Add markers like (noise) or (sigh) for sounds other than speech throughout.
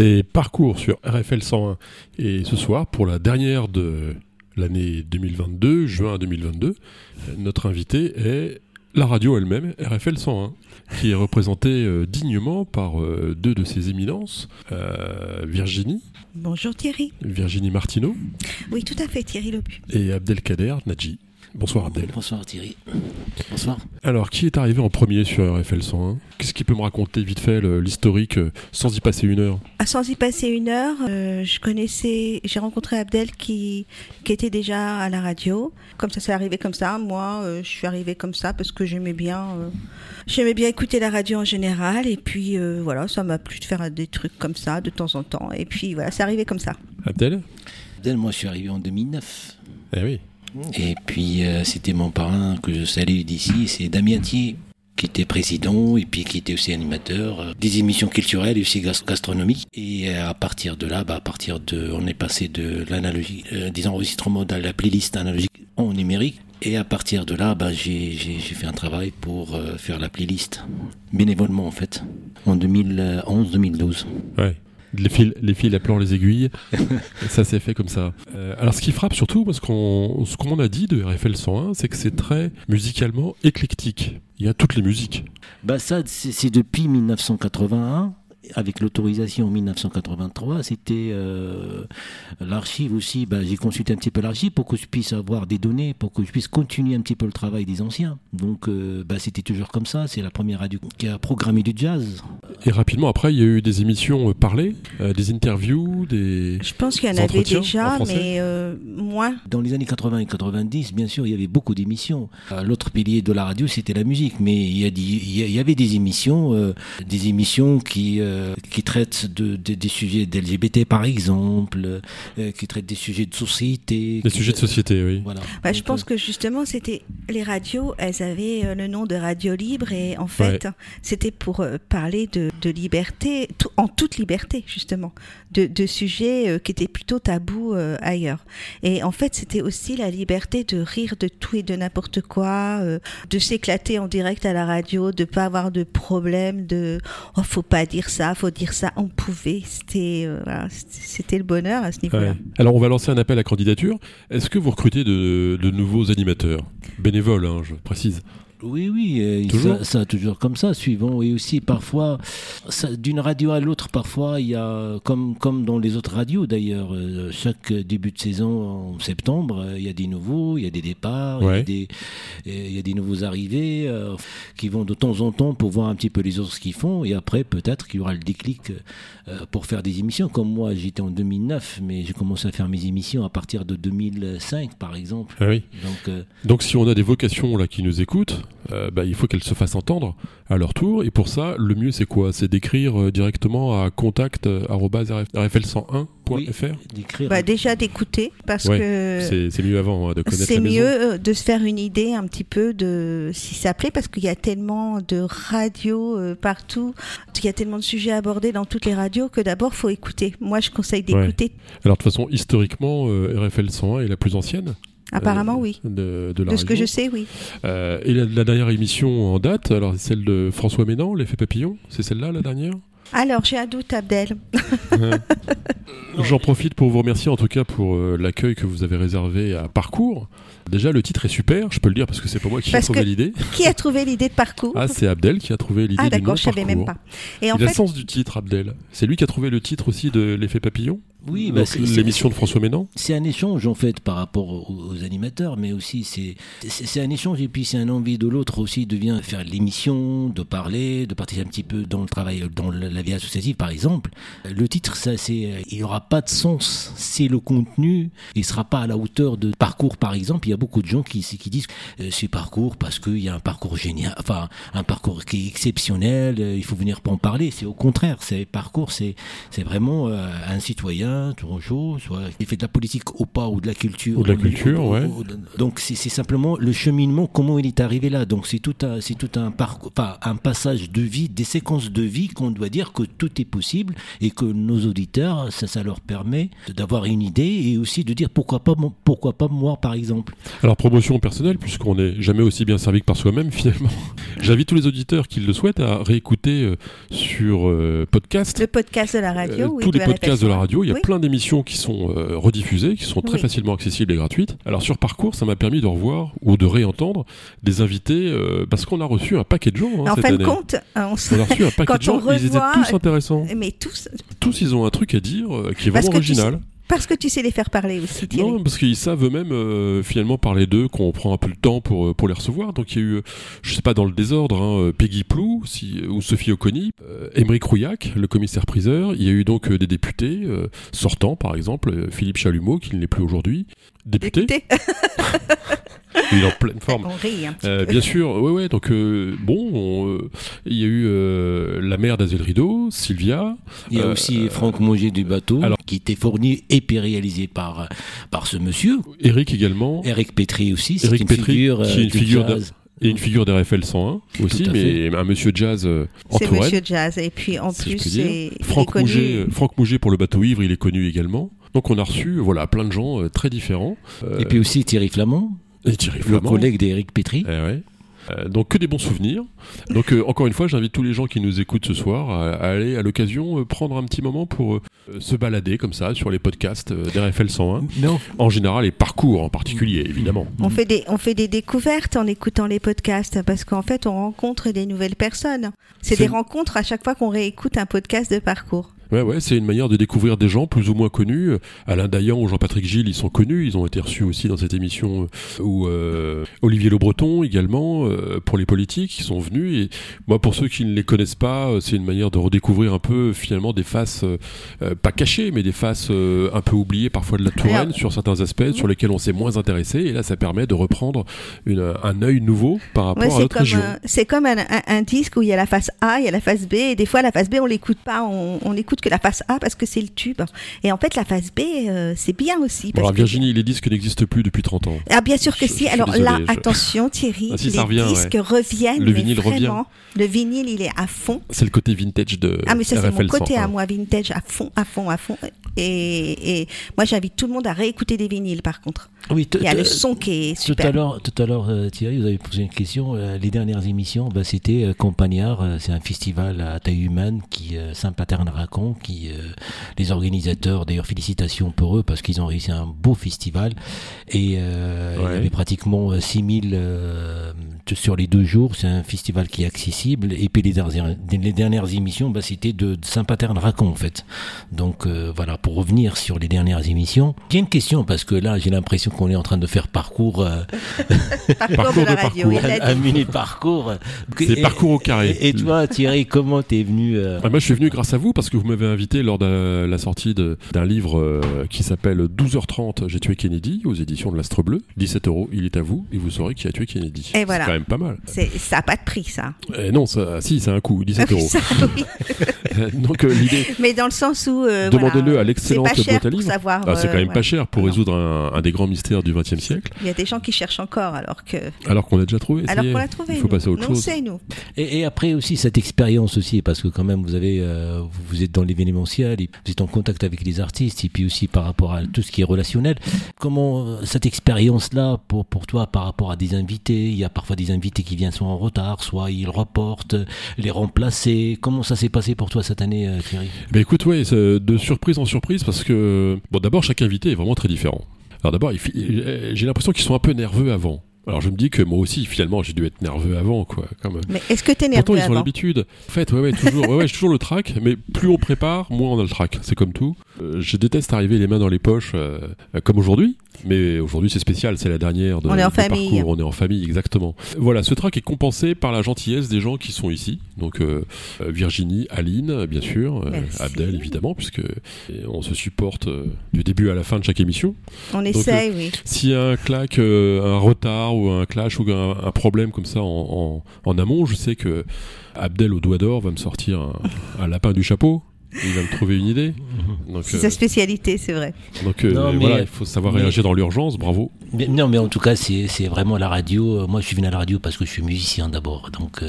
C'est Parcours sur RFL 101. Et ce soir, pour la dernière de l'année 2022, juin 2022, notre invité est la radio elle-même, RFL 101, qui est représentée euh, dignement par euh, deux de ses éminences, euh, Virginie. Bonjour Thierry. Virginie Martineau. Oui, tout à fait, Thierry Lobu. Et Abdelkader Nadji. Bonsoir Abdel. Bonsoir Thierry. Bonsoir. Alors, qui est arrivé en premier sur RFL 101 Qu'est-ce qui peut me raconter vite fait l'historique sans y passer une heure? Ah, Sans y passer une heure, euh, je connaissais, j'ai rencontré Abdel qui, qui était déjà à la radio. Comme ça, c'est arrivé comme ça. Moi, euh, je suis arrivée comme ça parce que j'aimais bien, euh, j'aimais bien écouter la radio en général. Et puis voilà, ça m'a plu de faire des trucs comme ça de temps en temps. Et puis voilà, c'est arrivé comme ça. Abdel? Abdel, moi, je suis arrivé en 2009. Eh oui. Et puis euh, c'était mon parrain que je salue d'ici, c'est Damien Thier, qui était président et puis qui était aussi animateur euh, des émissions culturelles et aussi gastronomiques. Et euh, à partir de là, bah, à partir de, on est passé de l'analogie, des enregistrements dans la playlist analogique en numérique. Et à partir de là, bah, j'ai fait un travail pour faire la playlist, bénévolement en fait, en 2011-2012. Ouais les fils, les fils appelant les aiguilles. ça s'est fait comme ça. Euh, alors, ce qui frappe surtout, parce qu'on, ce qu'on a dit de RFL 101, c'est que c'est très musicalement éclectique. Il y a toutes les musiques. Bah ça, c'est depuis 1981 avec l'autorisation en 1983, c'était euh, l'archive aussi. Bah, j'ai consulté un petit peu l'archive pour que je puisse avoir des données, pour que je puisse continuer un petit peu le travail des anciens. Donc, euh, bah, c'était toujours comme ça. C'est la première radio qui a programmé du jazz. Et rapidement après, il y a eu des émissions euh, parlées, des interviews, des. Je pense qu'il y en avait déjà, mais moins. Dans les années 80 et 90, bien sûr, il y avait beaucoup d'émissions. L'autre pilier de la radio, c'était la musique, mais il y, a il y avait des émissions, des émissions qui euh, qui traite de, des sujets d'LGBT par exemple, euh, qui traite des sujets de société. Des sujets de société, oui. Voilà. Bah, je pense euh, que justement, c'était les radios, elles avaient le nom de radio libre et en fait, c'était pour parler de, de liberté, en toute liberté justement, de, de sujets qui étaient plutôt tabous ailleurs. Et en fait, c'était aussi la liberté de rire de tout et de n'importe quoi, de s'éclater en direct à la radio, de pas avoir de problème, de oh faut pas dire ça faut dire ça, on pouvait. C'était euh, c'était le bonheur à ce niveau-là. Alors on va lancer un appel à candidature. Est-ce que vous recrutez de, de nouveaux animateurs? Bénévoles, hein, je précise oui, oui, euh, toujours ça, toujours comme ça, suivant. Et aussi, parfois, d'une radio à l'autre, parfois, il y a, comme, comme dans les autres radios d'ailleurs, euh, chaque début de saison en septembre, il y a des nouveaux, il y a des départs, il, y a des, il y a des nouveaux arrivés qui vont de temps en temps pour voir un petit peu les autres ce qu'ils font. Et après, peut-être qu'il y aura le déclic euh, pour faire des émissions. Comme moi, j'étais en 2009, mais j'ai commencé à faire mes émissions à partir de 2005, par exemple. Ah oui. Donc, euh, Donc, si on a des vocations là qui nous écoutent, euh, bah, il faut qu'elles se fassent entendre à leur tour. Et pour ça, le mieux, c'est quoi? C'est d'écrire directement à contact@rfl101 bah, déjà d'écouter parce que c'est mieux avant hein, de connaître. C'est mieux de se faire une idée un petit peu de si ça plaît parce qu'il y a tellement de radios partout, il y a tellement de sujets abordés dans toutes les radios que d'abord faut écouter. Moi, je conseille d'écouter. Alors de toute façon, historiquement, euh, RFL 101 est la plus ancienne. Apparemment, euh, oui. De, de, ce que je sais, oui. Euh, et la, dernière émission en date, alors celle de François Ménan, l'effet papillon, c'est celle-là la dernière? Alors, j'ai un doute, Abdel. J'en profite pour vous remercier en tout cas pour l'accueil que vous avez réservé à Parcours. Déjà, le titre est super, je peux le dire parce que c'est pas moi qui ai trouvé l'idée. Qui a trouvé l'idée de parcours Ah, c'est Abdel qui a trouvé l'idée ah, du nom d'accord, je savais même pas. Et en fait... le sens du titre, Abdel. C'est lui qui a trouvé le titre aussi de l'effet papillon oui, bah l'émission de François Ménan. C'est un échange en fait par rapport aux, animateurs, mais aussi c'est c'est un échange et puis c'est un envie de l'autre aussi de venir faire l'émission, de parler, de participer un petit peu dans le travail, dans la vie associative par exemple. Le titre, ça c'est, il n'y aura pas de sens. C'est le contenu, il sera pas à la hauteur de parcours par exemple. Il y a beaucoup de gens qui qui disent euh, c'est parcours parce qu'il y a un parcours génial, enfin un parcours qui est exceptionnel. Euh, il faut venir pour en parler. C'est au contraire, c'est parcours, c'est c'est vraiment euh, un citoyen bien, toujours chaud, soit qui fait de la politique au pas ou de la culture. Ou de la culture, ouais. donc c'est simplement le cheminement, comment il est arrivé là. Donc c'est tout un, c'est tout un parcours, un passage de vie, des séquences de vie qu'on doit dire que tout est possible et que nos auditeurs, ça, ça leur permet d'avoir une idée et aussi de dire pourquoi pas, pourquoi pas moi par exemple. Alors promotion personnelle, puisqu'on n'est jamais aussi bien servi que par soi-même (laughs) finalement. J'invite tous les auditeurs qui le souhaitent à réécouter euh, sur euh, podcast. Le podcast de la radio. Euh, tous les podcasts de la radio. Il y a plein d'émissions qui sont rediffusées, qui sont très facilement accessibles et gratuites. Alors sur parcours, ça m'a permis de revoir ou de réentendre des invités parce qu'on a reçu un paquet de gens. Hein, en fin de compte, on, a reçu un (laughs) paquet de gens. Ils étaient tous intéressants. Mais tous. Tous, ils ont un truc à dire qui est vraiment original. Parce que tu sais les faire parler aussi, Thierry. Non, parce qu'ils savent eux-mêmes euh, finalement parler d'eux, qu'on prend un peu le temps pour, euh, pour les recevoir. Donc il y a eu, euh, je sais pas dans le désordre, hein, Peggy Plou si, ou Sophie Oconi, Émeric Rouillac, le commissaire-priseur. Il y a eu donc des députés sortants, par exemple, Philippe Chalumeau, qui ne l'est plus aujourd'hui. Député, député (laughs) Il est en pleine (laughs) forme. Euh, bien sûr, ouais, ouais. Donc euh, bon, euh, il y a eu la mère d'Azel Rideau, Sylvia. Il y a aussi Franck Monger du bateau, qui était fourni et puis réalisé par par ce monsieur. Eric également. Eric Petri aussi, c'est une figure qui est une figure et une figure d'RFL 101 aussi, mais un monsieur jazz en C'est monsieur jazz, et puis en plus, c'est Franck Mouget, Franck Mouget pour le bateau ivre, il est connu également. Donc on a reçu voilà plein de gens très différents. Et puis aussi Thierry Flamand. Et Thierry Le collègue d'Éric Petri. Eh ouais. Euh, donc que des bons souvenirs. Donc euh, encore une fois, j'invite tous les gens qui nous écoutent ce soir à, aller à l'occasion euh, prendre un petit moment pour se balader comme ça sur les podcasts d'RFL 101. Non. En général, les parcours en particulier, évidemment. On fait des on fait des découvertes en écoutant les podcasts parce qu'en fait, on rencontre des nouvelles personnes. C'est des rencontres à chaque fois qu'on réécoute un podcast de parcours. Ouais, ouais, c'est une manière de découvrir des gens plus ou moins connus. Alain Dayan ou Jean-Patrick Gilles, ils sont connus, ils ont été reçus aussi dans cette émission. Euh, ou euh, Olivier Le Breton également, euh, pour les politiques, qui sont venus. Et moi, pour ceux qui ne les connaissent pas, c'est une manière de redécouvrir un peu finalement des faces, pas cachées, mais des faces un peu oubliées parfois de la Touraine sur certains aspects sur lesquels on s'est moins intéressé. Et là, ça permet de reprendre une, un œil nouveau par rapport à notre région. C'est comme un, un, disque où il y a la face A, il y a la face B, et des fois la face B, on l'écoute pas, on, on écoute que la face A parce que c'est le tube. Et en fait, la face B, euh, c'est bien aussi. alors, Virginie, les disques n'existent plus depuis 30 ans. Ah, bien sûr que si. alors là, attention, (laughs) Thierry, ah, les disques reviennent. Le vinyle revient. Le vinyle, il est à fond. C'est le côté vintage de. Ah, mais ça, c'est mon côté à moi, vintage à fond, à fond, à fond. Et, et moi, j'invite tout le monde à réécouter des vinyles, par contre. Oui, il y a le son qui est super. Tout à l'heure, tout à l'heure euh, Thierry, vous avez posé une question. Euh, les dernières émissions, bah, c'était euh, Compagnard. c'est un festival à taille humaine qui Qui les organisateurs, d'ailleurs félicitations pour eux parce qu'ils ont réussi un beau festival et il y avait pratiquement 6000 sur les deux jours. C'est un festival qui est accessible et puis les dernières, les dernières émissions, bah, c'était de, Saint-Patern-Racon en fait. Donc voilà, pour revenir sur les dernières émissions, j'ai une question parce que là j'ai l'impression qu'on est en train de faire parcours. Euh, (laughs) parcours, de, (laughs) parcours. Un, mini parcours. C'est parcours au carré. Et, toi, Thierry, comment t'es venu euh ah, Moi, je suis venu grâce à vous parce que vous m'avez invité lors de la sortie d'un livre euh, qui s'appelle 12h30, J'ai tué Kennedy aux éditions de l'Astre Bleu. 17 euros, il est à vous et vous saurez qui a tué Kennedy. Et voilà. C'est quand même pas mal. Ça n'a pas de prix, ça. non, ça, si, c'est un coût, 17 euros. (laughs) Donc l'idée. Mais dans le sens où. Demandez-le à l'excellente boîte à livres. Ah, c'est quand même pas cher pour résoudre un, un des grands mystères du XXe siècle. Il y a des gens qui cherchent encore alors que. Alors qu'on a déjà trouvé. Alors qu'on l'a trouvé. Il faut passer à autre chose. nous. Et, après aussi cette expérience aussi, parce que quand même vous avez, euh, vous êtes dans l'événementiel, vous êtes en contact avec les artistes, et puis aussi par rapport à tout ce qui est relationnel. Comment euh, cette expérience-là pour pour toi par rapport à des invités, il y a parfois des invités qui viennent soit en retard, soit ils reportent, les remplacer. Comment ça s'est passé pour toi cette année, euh, Thierry? Ben écoute, ouais, de surprise en surprise parce que bon, d'abord chaque invité est vraiment très différent. Alors d'abord, j'ai l'impression qu'ils sont un peu nerveux avant. Alors je me dis que moi aussi, finalement, j'ai dû être nerveux avant, quoi. Mais est-ce que tu es nerveux Pourtant, ils ont l'habitude. En fait, ouais, ouais, toujours, ouais, ouais, j'ai toujours le trac, mais plus on prépare, moins on a le trac. C'est comme tout. Euh, je déteste arriver les mains dans les poches, euh, comme aujourd'hui. Mais aujourd'hui, c'est spécial, c'est la dernière de, on est en famille. parcours. On est en famille, exactement. Voilà, ce trac est compensé par la gentillesse des gens qui sont ici. Donc euh, Virginie, Aline, bien sûr, Abdel, évidemment, puisque on se supporte du début à la fin de chaque émission. On essaye, oui. S'il y a un claque, un retard ou un clash ou un, problème comme ça en, amont, je sais que Abdel au doigt d'or va me sortir un lapin du chapeau Il va me trouver une idée. (laughs) C'est sa spécialité, c'est vrai. Donc voilà, il faut savoir réagir dans l'urgence, bravo. Non, mais en tout cas, c'est vraiment la radio. Moi, je suis venu à la radio parce que je suis musicien d'abord. Donc,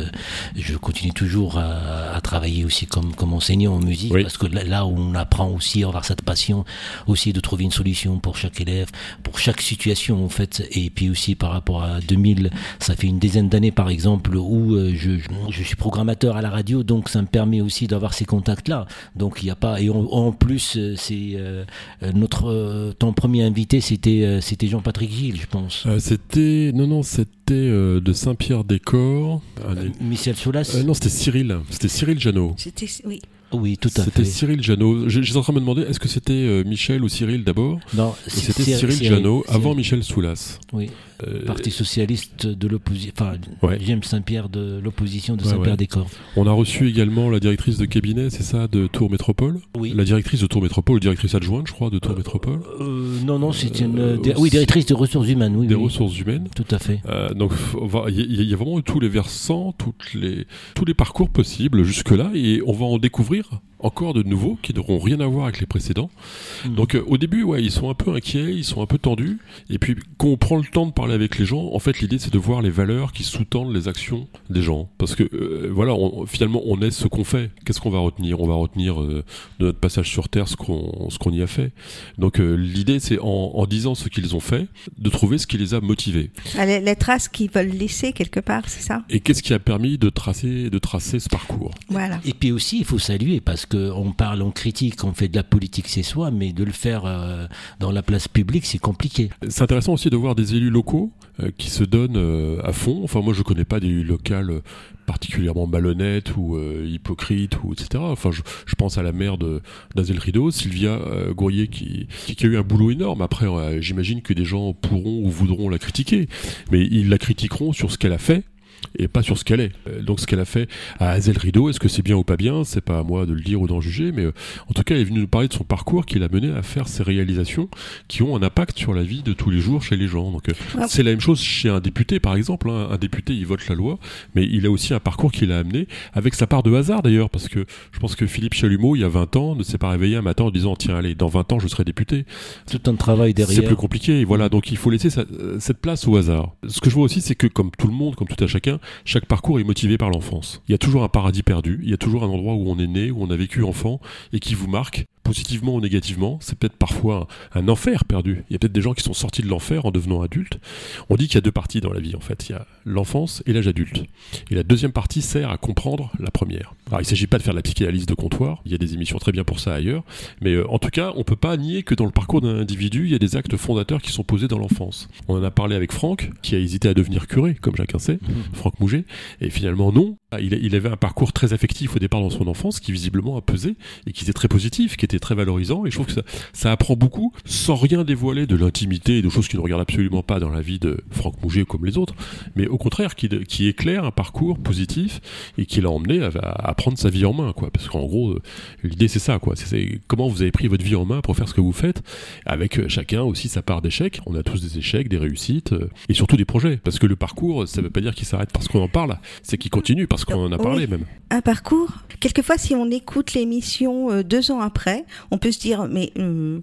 je continue toujours à, travailler aussi comme, comme enseignant en musique parce que là, où on apprend aussi à avoir cette passion, aussi de trouver une solution pour chaque élève, pour chaque situation en fait. Et puis aussi par rapport à 2000, ça fait une dizaine d'années par exemple où je, je, suis programmateur à la radio, donc ça me permet aussi d'avoir ces contacts-là. Donc il n'y a pas. Et en plus, c'est notre ton premier invité, c'était c'était Jean-Patrick Je pense. c'était non non c'était de Saint-Pierre-des-Corps. Michel Soulas. non, c'était Cyril. C'était Cyril Janot. C'était oui. Oui, tout à fait. C'était Cyril Janot. J'étais en train de me demander, est-ce que c'était euh, Michel ou Cyril d'abord? Non, c'était Cyril, Cyril Janot avant Michel Soulas? Oui. Euh, Parti socialiste de l'opposition, enfin, James Saint-Pierre de l'opposition de Saint-Pierre-des-Corps. On a reçu également la directrice de cabinet, c'est ça, de Tour Métropole Oui. La directrice de Tour Métropole, directrice adjointe, je crois, de Tour Métropole euh, Non, non, c'est une. oui, directrice des ressources humaines, oui. Des ressources humaines. Tout à fait. donc, il y, a vraiment tous les versants, toutes les, tous les parcours possibles jusque-là, et on va en découvrir encore de nouveaux qui n'auront rien à voir avec les précédents. Mhm. Donc euh, au début, ouais, ils sont un peu inquiets, ils sont un peu tendus. Et puis quand on prend le temps de parler avec les gens, en fait, l'idée c'est de voir les valeurs qui sous-tendent les actions des gens. Parce que euh, voilà, finalement, on est ce qu'on fait. Qu'est-ce qu'on va retenir? On va retenir euh, de notre passage sur Terre ce qu'on ce qu'on y a fait. Donc l'idée c'est en, en, disant ce qu'ils ont fait, de trouver ce qui les a motivés. Ah, les, les traces qu'ils veulent laisser quelque part, c'est ça? Et qu'est-ce qui a permis de tracer de tracer ce parcours? Voilà. Et puis aussi, il faut saluer parce que on parle, on critique, on fait de la politique, c'est soi, mais de le faire euh, dans la place publique, c'est compliqué. C'est intéressant aussi de voir des élus locaux euh, qui se donnent euh, à fond. Enfin, moi, je connais pas d'élus locaux particulièrement malhonnêtes ou hypocrites ou etc. Enfin, je, pense à la maire d'Azel Rideau, Sylvia Gourier, qui, qui, a eu un boulot énorme. Après, j'imagine que des gens pourront ou voudront la critiquer, mais ils la critiqueront sur ce qu'elle a fait et pas sur ce qu'elle est. Euh, donc ce qu'elle a fait à Hazel Rideau, est-ce que c'est bien ou pas bien C'est pas à moi de le dire ou d'en juger, mais euh, en tout cas, elle est venue nous parler de son parcours qui l'a mené à faire ces réalisations qui ont un impact sur la vie de tous les jours chez les gens. Donc euh, c'est la même chose chez un député, par exemple. Hein. Un député, il vote la loi, mais il a aussi un parcours qui l'a amené avec sa part de hasard d'ailleurs, parce que je pense que Philippe Chalumeau, il y a 20 ans, ne s'est pas réveillé un matin en disant tiens allez, dans 20 ans je serai député. Tout un travail derrière. C'est plus compliqué. Voilà, donc il faut laisser cette place au hasard. Ce que je vois aussi, c'est que comme tout le monde, comme tout à chacun, chaque parcours est motivé par l'enfance. Il y a toujours un paradis perdu, il y a toujours un endroit où on est né, où on a vécu enfant et qui vous marque positivement ou négativement. C'est peut-être parfois un, enfer perdu. Il y a peut-être des gens qui sont sortis de l'enfer en devenant adultes. On dit qu'il y a deux parties dans la vie en fait. Il y a l'enfance et l'âge adulte. Et la deuxième partie sert à comprendre la première. Alors il ne s'agit pas de faire la psychanalyse de comptoir. Il y a des émissions très bien pour ça ailleurs. Mais euh, en tout cas, on ne peut pas nier que dans le parcours d'un individu, il y a des actes fondateurs qui sont posés dans l'enfance. On en a parlé avec Franck, qui a hésité à devenir curé, comme chacun sait, mmh. Franck Mouget. Et finalement non. Il, il avait un parcours très affectif au départ dans son enfance, qui visiblement a pesé et qui était très positif, qui était très valorisant. Et je trouve que ça, ça apprend beaucoup, sans rien dévoiler de l'intimité et de choses qui ne regardent absolument pas dans la vie de Franck Mouget comme les autres, mais au contraire, qui, qui éclaire un parcours positif et qui l'a emmené à, à, prendre sa vie en main, quoi. Parce qu'en gros, euh, l'idée c'est ça, quoi. C'est comment vous avez pris votre vie en main pour faire ce que vous faites, avec euh, chacun aussi sa part d'échecs. On a tous des échecs, des réussites, euh, et surtout des projets. Parce que le parcours, ça veut pas dire qu'il s'arrête parce qu'on en parle, c'est qu'il continue parce qu'on en a parlé même. Un parcours. Quelquefois, si on écoute l'émission deux ans après, on peut se dire, mais euh,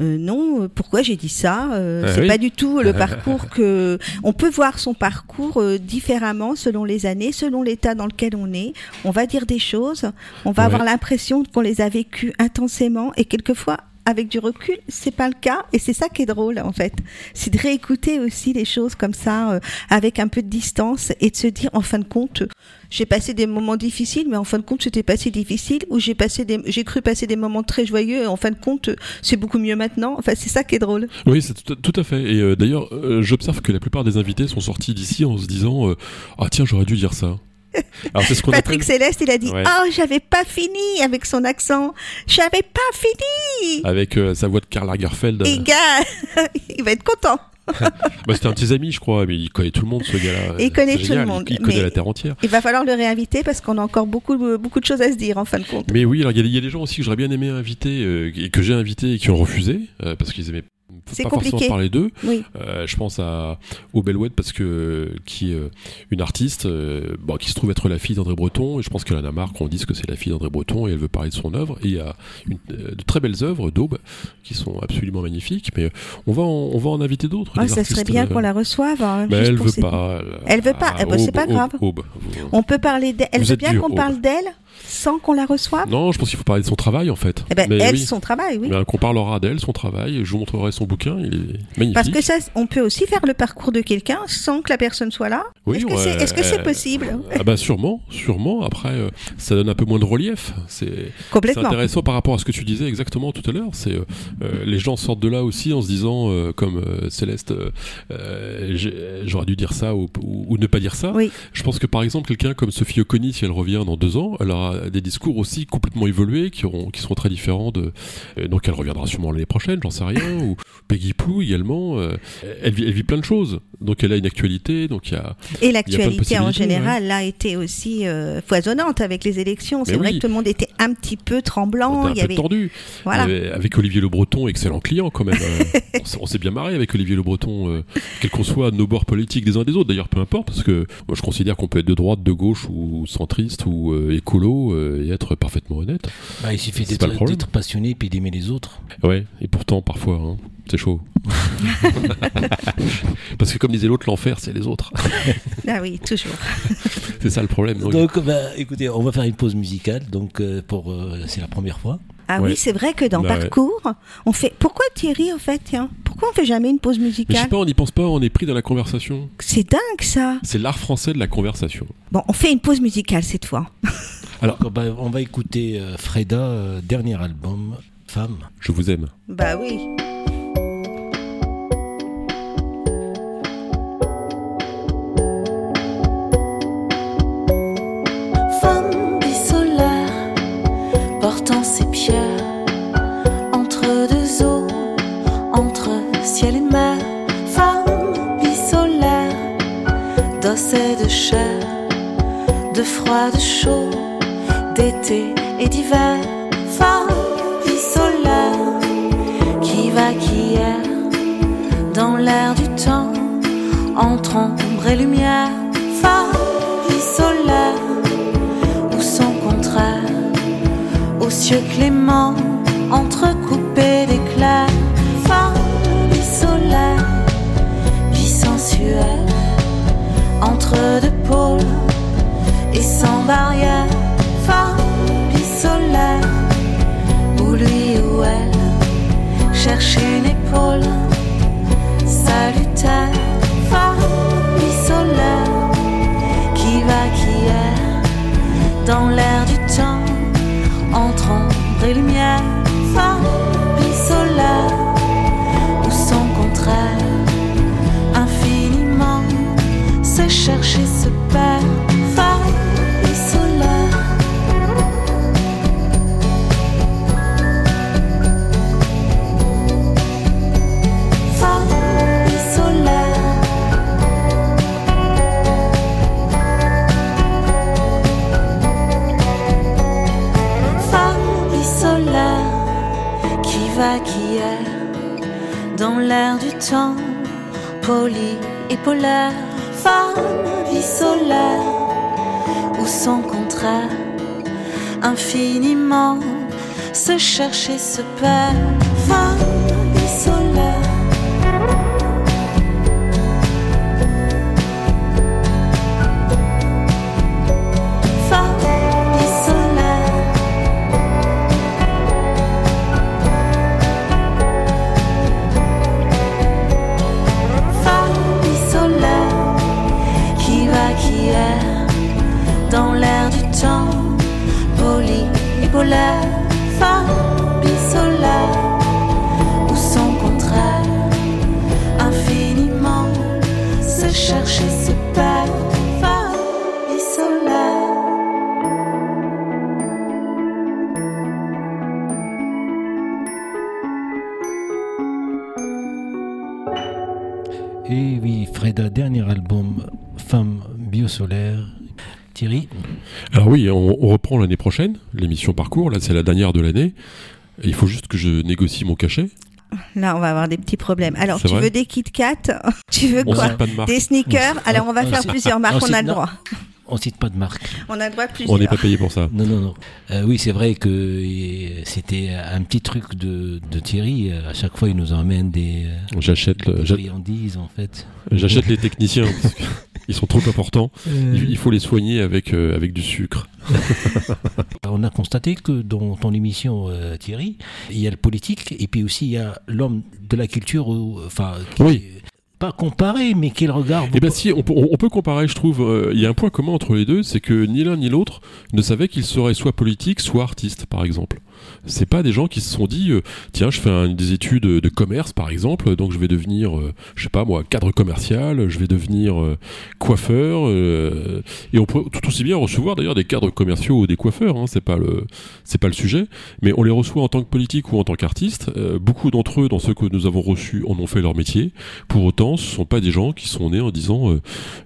euh, non, pourquoi j'ai dit ça euh, ah C'est pas du tout le (laughs) parcours que. On peut voir son parcours différemment selon les années, selon l'état dans lequel on est. On va dire des choses, on va avoir l'impression qu'on les a vécues intensément et quelquefois avec du recul, c'est pas le cas et c'est ça qui est drôle en fait. C'est de réécouter aussi les choses comme ça avec un peu de distance et de se dire en fin de compte, j'ai passé des moments difficiles, mais en fin de compte, c'était pas si difficile. Ou j'ai passé des, j'ai cru passer des moments très joyeux. Et en fin de compte, c'est beaucoup mieux maintenant. Enfin, c'est ça qui est drôle. Oui, c'est tout, à fait. Et euh, d'ailleurs, euh, j'observe que la plupart des invités sont sortis d'ici en se disant euh, ah tiens, j'aurais dû dire ça. Alors, ce Patrick Céleste, il a dit Oh, j'avais pas fini avec son accent. J'avais pas fini. Avec sa voix de Karl Lagerfeld. Et gars, (laughs) il va être content. (laughs) bah, c'était un de ses amis, je crois, mais il connaît tout le monde, ce gars-là. Il connaît tout le monde. Il, connaît la terre entière. Il va falloir le réinviter parce qu'on a encore beaucoup, beaucoup de choses à se dire, en fin de compte. Mais oui, alors il y, a des gens aussi que j'aurais bien aimé inviter euh, et que j'ai invité et qui ont refusé euh, parce qu'ils aimaient C'est compliqué. parler d'eux. Euh, je pense à au parce que qui est une artiste bon, qui se trouve être la fille d'André Breton. Et je pense qu'elle en a marre qu'on dise que c'est la fille d'André Breton et elle veut parler de son œuvre. Et il y a de très belles œuvres d'Aube qui sont absolument magnifiques. Mais on va en, on va en inviter d'autres. Ah, ça serait bien qu'on la reçoive. Hein, mais elle veut pas. Elle, veut pas. Eh ben, c'est pas grave. On peut parler d'elle. Elle veut bien qu'on parle d'elle sans qu'on la reçoive? Non, je pense qu'il faut parler de son travail en fait. Eh ben, elle, son travail, oui. qu'on parlera d'elle, son travail, et je vous montrerai son bouquin, il est magnifique. Parce que ça, on peut aussi faire le parcours de quelqu'un sans que la personne soit là. Oui, est-ce que c'est possible? Ah bah sûrement, sûrement. Après, euh, ça donne un peu moins de relief. C'est intéressant par rapport à ce que tu disais exactement tout à l'heure. C'est euh, euh, les gens sortent de là aussi en se disant, comme Céleste, j'aurais dû dire ça ou, ne pas dire ça. Oui. Je pense que par exemple, quelqu'un comme Sophie Oconi, si elle revient dans deux ans, elle aura des discours aussi complètement évolués qui, auront, qui seront très différents de. Euh, donc elle reviendra sûrement l'année prochaine, j'en sais rien. ou Peggy Plou également. Euh, elle, vit, elle, vit, plein de choses. Donc elle a une actualité. Donc il y a. Et l'actualité en général a été aussi euh, foisonnante avec les élections. C'est vrai que tout le monde était un petit peu tremblant. il y avait... tendu. Voilà. avec Olivier Le Breton, excellent client quand même. on s'est bien marré avec Olivier Le Breton, quel qu'on soit nos bords politiques des uns des autres. D'ailleurs, peu importe, parce que moi je considère qu'on peut être de droite, de gauche ou centriste ou écolo et être parfaitement honnête. Bah, il suffit d'être passionné puis d'aimer les autres. Ouais, et pourtant parfois hein, c'est chaud. (laughs) Parce que comme disait l'autre, l'enfer c'est les autres. (laughs) ah oui, toujours. (laughs) c'est ça le problème. Donc, bah, écoutez, on va faire une pause musicale. Donc euh, pour euh, c'est la première fois. Ah oui, c'est vrai que dans bah Parcours, on fait. Pourquoi Thierry, en fait tiens Pourquoi on fait jamais une pause musicale Mais Je sais pas, on n'y pense pas, on est pris dans la conversation. C'est dingue ça C'est l'art français de la conversation. Bon, on fait une pause musicale cette fois. Alors, on va écouter euh, Freda, euh, dernier album, Femme. Je vous aime. Bah oui. Femme bissolaire, portant ses pierres entre deux eaux, entre ciel et mer. Femme bissolaire, d'os et de chair, de froid, de chaud d'été et d'hiver, femme et solaire, qui va, qui est, dans l'air du temps, entre ombre et lumière, femme et solaire, ou son contraire, aux cieux cléments, entrecoupés d'éclairs, femme et solaire, vie sensuelle, entre deux pôles et sans barrière où lui ou elle cherche une épaule. Salutaire, vie solaire, qui va, qui est. Dans l'air du temps, entre ombre et lumière, vie solaire, ou son contraire, infiniment. Se chercher, se perdre. Poli et polaire, femme vie solaire, ou son contraire, infiniment se chercher, se femme reprend l'année prochaine, l'émission Parcours. Là, c'est la dernière de l'année. Il faut juste que je négocie mon cachet. là, on va avoir des petits problèmes. Alors, tu veux des Kit Kat (laughs) Tu veux quoi Des sneakers Alors, on va faire plusieurs marques, on a le droit. On cite pas de marque. On a le droit de plusieurs. On n'est pas payé pour ça. Non, non, non. Euh, oui, c'est vrai que c'était un petit truc de, Thierry. À chaque fois, il nous emmène des, J'achète le, friandises, en fait. J'achète les techniciens. Parce ils sont trop importants. Euh. Il faut les soigner avec, euh, avec du sucre. (laughs) On a constaté que dans ton émission, Thierry, il y a le politique et puis aussi il y a l'homme de la culture. Enfin, oui pas comparer, mais quel regard Eh bien si, on, peut comparer, je trouve. Euh, il y a un point commun entre les deux, c'est que ni l'un ni l'autre ne savait qu'ils seraient soit politiques, soit artistes, par exemple. C'est pas des gens qui se sont dit, euh, tiens, je fais des études de commerce, par exemple, donc je vais devenir, euh, je sais pas moi, cadre commercial, je vais devenir coiffeur, et on peut tout aussi bien recevoir d'ailleurs des cadres commerciaux ou des coiffeurs, hein, c'est pas le, c'est pas le sujet, mais on les reçoit en tant que politique ou en tant qu'artiste. beaucoup d'entre eux, dans ceux que nous avons reçus, en ont fait leur métier. Pour autant ce sont pas des gens qui sont nés en disant euh,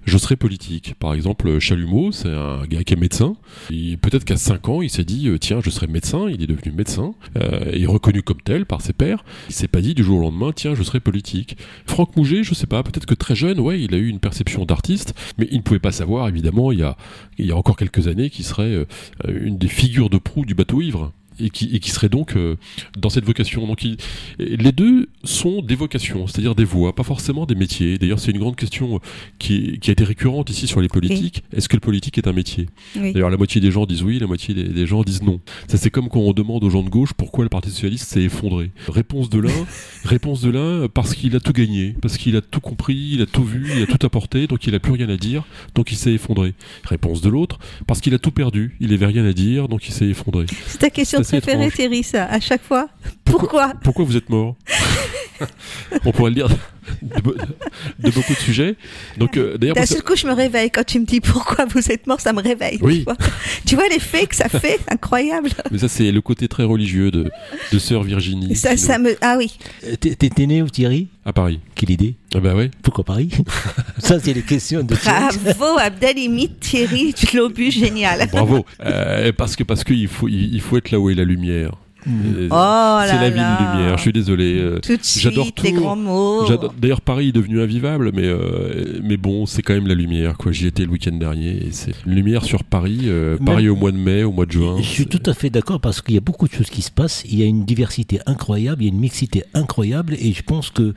je serai politique. Par exemple, Chalumeau, c'est un gars qui est médecin. Peut-être qu'à 5 ans, il s'est dit euh, tiens, je serai médecin. Il est devenu médecin euh, et reconnu comme tel par ses pairs. Il s'est pas dit du jour au lendemain tiens, je serai politique. Franck Mouget, je sais pas, peut-être que très jeune, ouais, il a eu une perception d'artiste, mais il ne pouvait pas savoir évidemment il y a, il y a encore quelques années qu'il serait une des figures de proue du bateau ivre et qui, et qui serait donc euh, dans cette vocation. Donc les deux sont des vocations, c'est-à-dire des voies, pas forcément des métiers. D'ailleurs, c'est une grande question euh, qui, qui, a été récurrente ici sur les politiques. Est-ce que le politique est un métier? D'ailleurs, la moitié des gens disent oui, la moitié des, gens disent non. Ça, c'est comme quand on demande aux gens de gauche pourquoi le Parti socialiste s'est effondré. Réponse de l'un, (laughs) réponse de l'un parce qu'il a tout gagné, parce qu'il a tout compris, il a tout vu, il a tout apporté, donc il a plus rien à dire, donc il s'est effondré. Réponse de l'autre parce qu'il a tout perdu, il avait rien à dire, donc il s'est effondré. C'est ta question préféré, Thierry, ça, à chaque fois. Pourquoi Pourquoi, vous êtes mort (laughs) On pourrait le dire de, beaucoup de sujets. Donc, euh, d'ailleurs, d'un seul coup, je me réveille quand tu me dis pourquoi vous êtes mort, ça me réveille. Oui. Tu vois, l'effet que ça fait, incroyable. Mais ça, c'est le côté très religieux de, de sœur Virginie. Ça, ça me, ah oui. Euh, t'es né où, Thierry? À Paris. Quelle idée Ah bah oui. Pourquoi Paris? (laughs) Ça, c'est les questions de. Bravo, Abdelhamid Thierry, tu l'obus génial. Bravo. Euh, parce que parce qu'il faut il faut être là où est la lumière. Euh, oh c'est la vie de lumière. Je suis désolé. Euh, tout de J'adore tout. les grands mots. D'ailleurs, Paris est devenu invivable, mais euh, mais bon, c'est quand même la lumière. Quoi, j'y étais le week-end dernier. Et c'est une lumière sur Paris. Paris au mois de mai, au mois de juin. Je suis tout à fait d'accord parce qu'il y a beaucoup de choses qui se passent. Il y a une diversité incroyable, il y a une mixité incroyable, et je pense que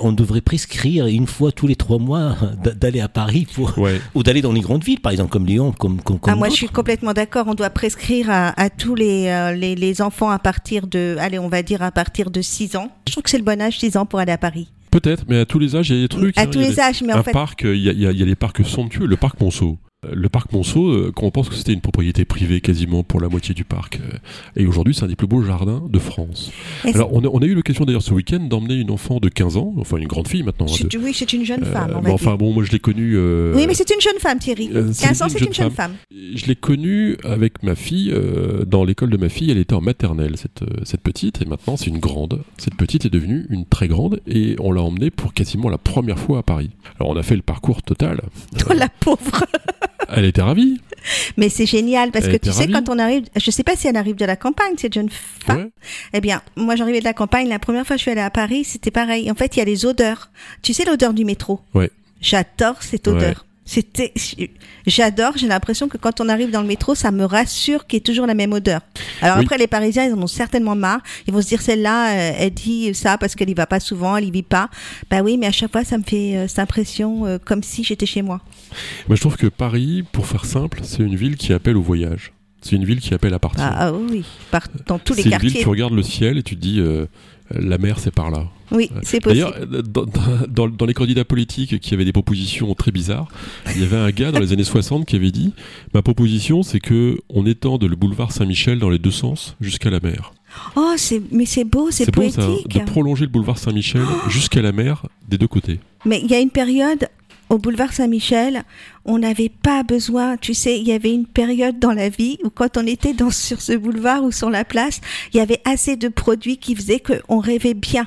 on devrait prescrire une fois tous les trois mois (laughs) d'aller à Paris pour (laughs) ou d'aller dans les grandes villes, par exemple comme Lyon, comme comme. ah, moi, je suis complètement d'accord. On doit prescrire à, à tous les, les les enfants à partir de, allez, on va dire à partir de 6 ans. Je trouve que c'est le bon âge, 6 ans, pour aller à Paris. Peut-être, mais à tous les âges, il y a des trucs. À tous les âges, mais en fait. parc, il y, a, il y a des parcs somptueux. Le parc Monceau, le parc Monceau, euh, quand on pense que c'était une propriété privée quasiment pour la moitié du parc, euh, et aujourd'hui c'est un des plus beaux jardins de France. Alors on a, on a eu l'occasion d'ailleurs ce week-end d'emmener une enfant de 15 ans, enfin une grande fille maintenant. Oui, c'est une jeune femme. Euh, enfin bon, moi je l'ai connue. oui, mais c'est une jeune femme, Thierry. 15 ans, c'est une, jeune femme. Je l'ai connue avec ma fille dans l'école de ma fille. Elle était en maternelle, cette, cette petite, et maintenant c'est une grande. Cette petite est devenue une très grande, et on l'a emmenée pour quasiment la première fois à Paris. Alors on a fait le parcours total. Oh la pauvre (laughs) Elle était ravie. Mais c'est génial parce que tu sais, quand on arrive, je sais pas si elle arrive de la campagne, cette jeune femme. Eh bien, moi j'arrivais de la campagne, la première fois que je suis allée à Paris, c'était pareil. En fait, il y a les odeurs. Tu sais l'odeur du métro? Ouais. J'adore cette odeur. C'était, j'adore. J'ai l'impression que quand on arrive dans le métro, ça me rassure qu'il y ait toujours la même odeur. Alors après, les Parisiens, ils en ont certainement marre. Ils vont se dire celle-là, euh, elle dit ça parce qu'elle y va pas souvent, elle y vit pas. Bah oui, mais à chaque fois, ça me fait euh, cette impression euh, comme si j'étais chez moi. Moi, je trouve que Paris, pour faire simple, c'est une ville qui appelle au voyage. C'est une ville qui appelle à partir. Ah, ah oui, dans tous les quartiers. C'est une ville, tu regardes le ciel et tu te dis, la mer, c'est par là. Oui, c'est possible. D'ailleurs, dans, dans, les candidats politiques qui avaient des propositions très bizarres, il y avait un gars dans les années 60 qui avait dit Ma proposition, c'est que on étende le boulevard Saint-Michel dans les deux sens jusqu'à la mer. Oh, mais c'est beau, c'est poétique. Beau, ça, de prolonger le boulevard Saint-Michel jusqu'à la mer des deux côtés. Mais il y a une période au boulevard Saint-Michel, on n'avait pas besoin, tu sais, il y avait une période dans la vie où quand on était dans, sur ce boulevard ou sur la place, il y avait assez de produits qui faisaient qu'on rêvait bien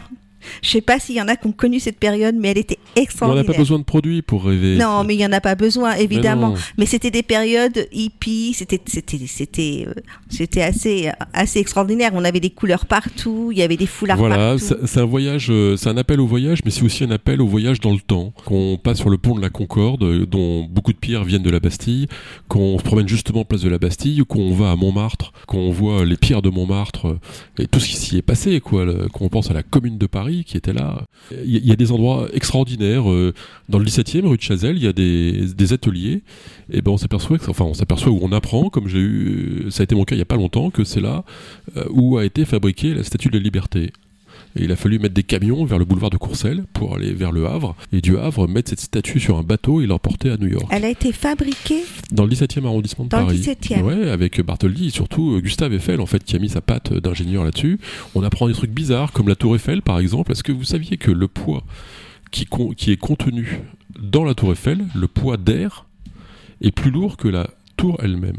Je sais pas s'il y en a qui ont connu cette période, mais elle était extraordinaire. On n'a pas besoin de produits pour rêver. Non, mais il y en a pas besoin, évidemment. Mais, c'était des périodes hippies, c'était c'était c'était euh, c'était assez assez extraordinaire. On avait des couleurs partout, il y avait des foulards voilà, partout. c'est un voyage, euh, c'est un appel au voyage, mais c'est aussi un appel au voyage dans le temps. Qu'on passe sur le pont de la Concorde, euh, dont beaucoup de pierres viennent de la Bastille, qu'on se promène justement place de la Bastille, qu'on va à Montmartre, qu'on voit les pierres de Montmartre et tout ce qui s'y est passé, quoi. Qu'on pense à la Commune de Paris qui était là. Il y, a des endroits extraordinaires. Euh, dans le 17e, rue de Chazelle, il y a des, ateliers. Et ben on s'aperçoit, enfin on s'aperçoit où on apprend, comme ça a été mon cas il y a pas longtemps, que c'est là euh, où a été fabriquée la Statue de la Liberté. Et il a fallu mettre des camions vers le boulevard de Courcelles pour aller vers le Havre. Et du Havre, mettre cette statue sur un bateau et l'emporter à New York. Elle a été fabriquée Dans le 17e arrondissement de Dans Paris. le 17e. Ouais, avec Bartholdi et surtout euh, Gustave Eiffel, en fait, qui a mis sa patte d'ingénieur là-dessus. On apprend des trucs bizarres, comme la Tour Eiffel, par exemple. Est-ce que vous saviez que le poids qui, qui est contenu dans la Tour Eiffel, le poids d'air, est plus lourd que la tour elle-même?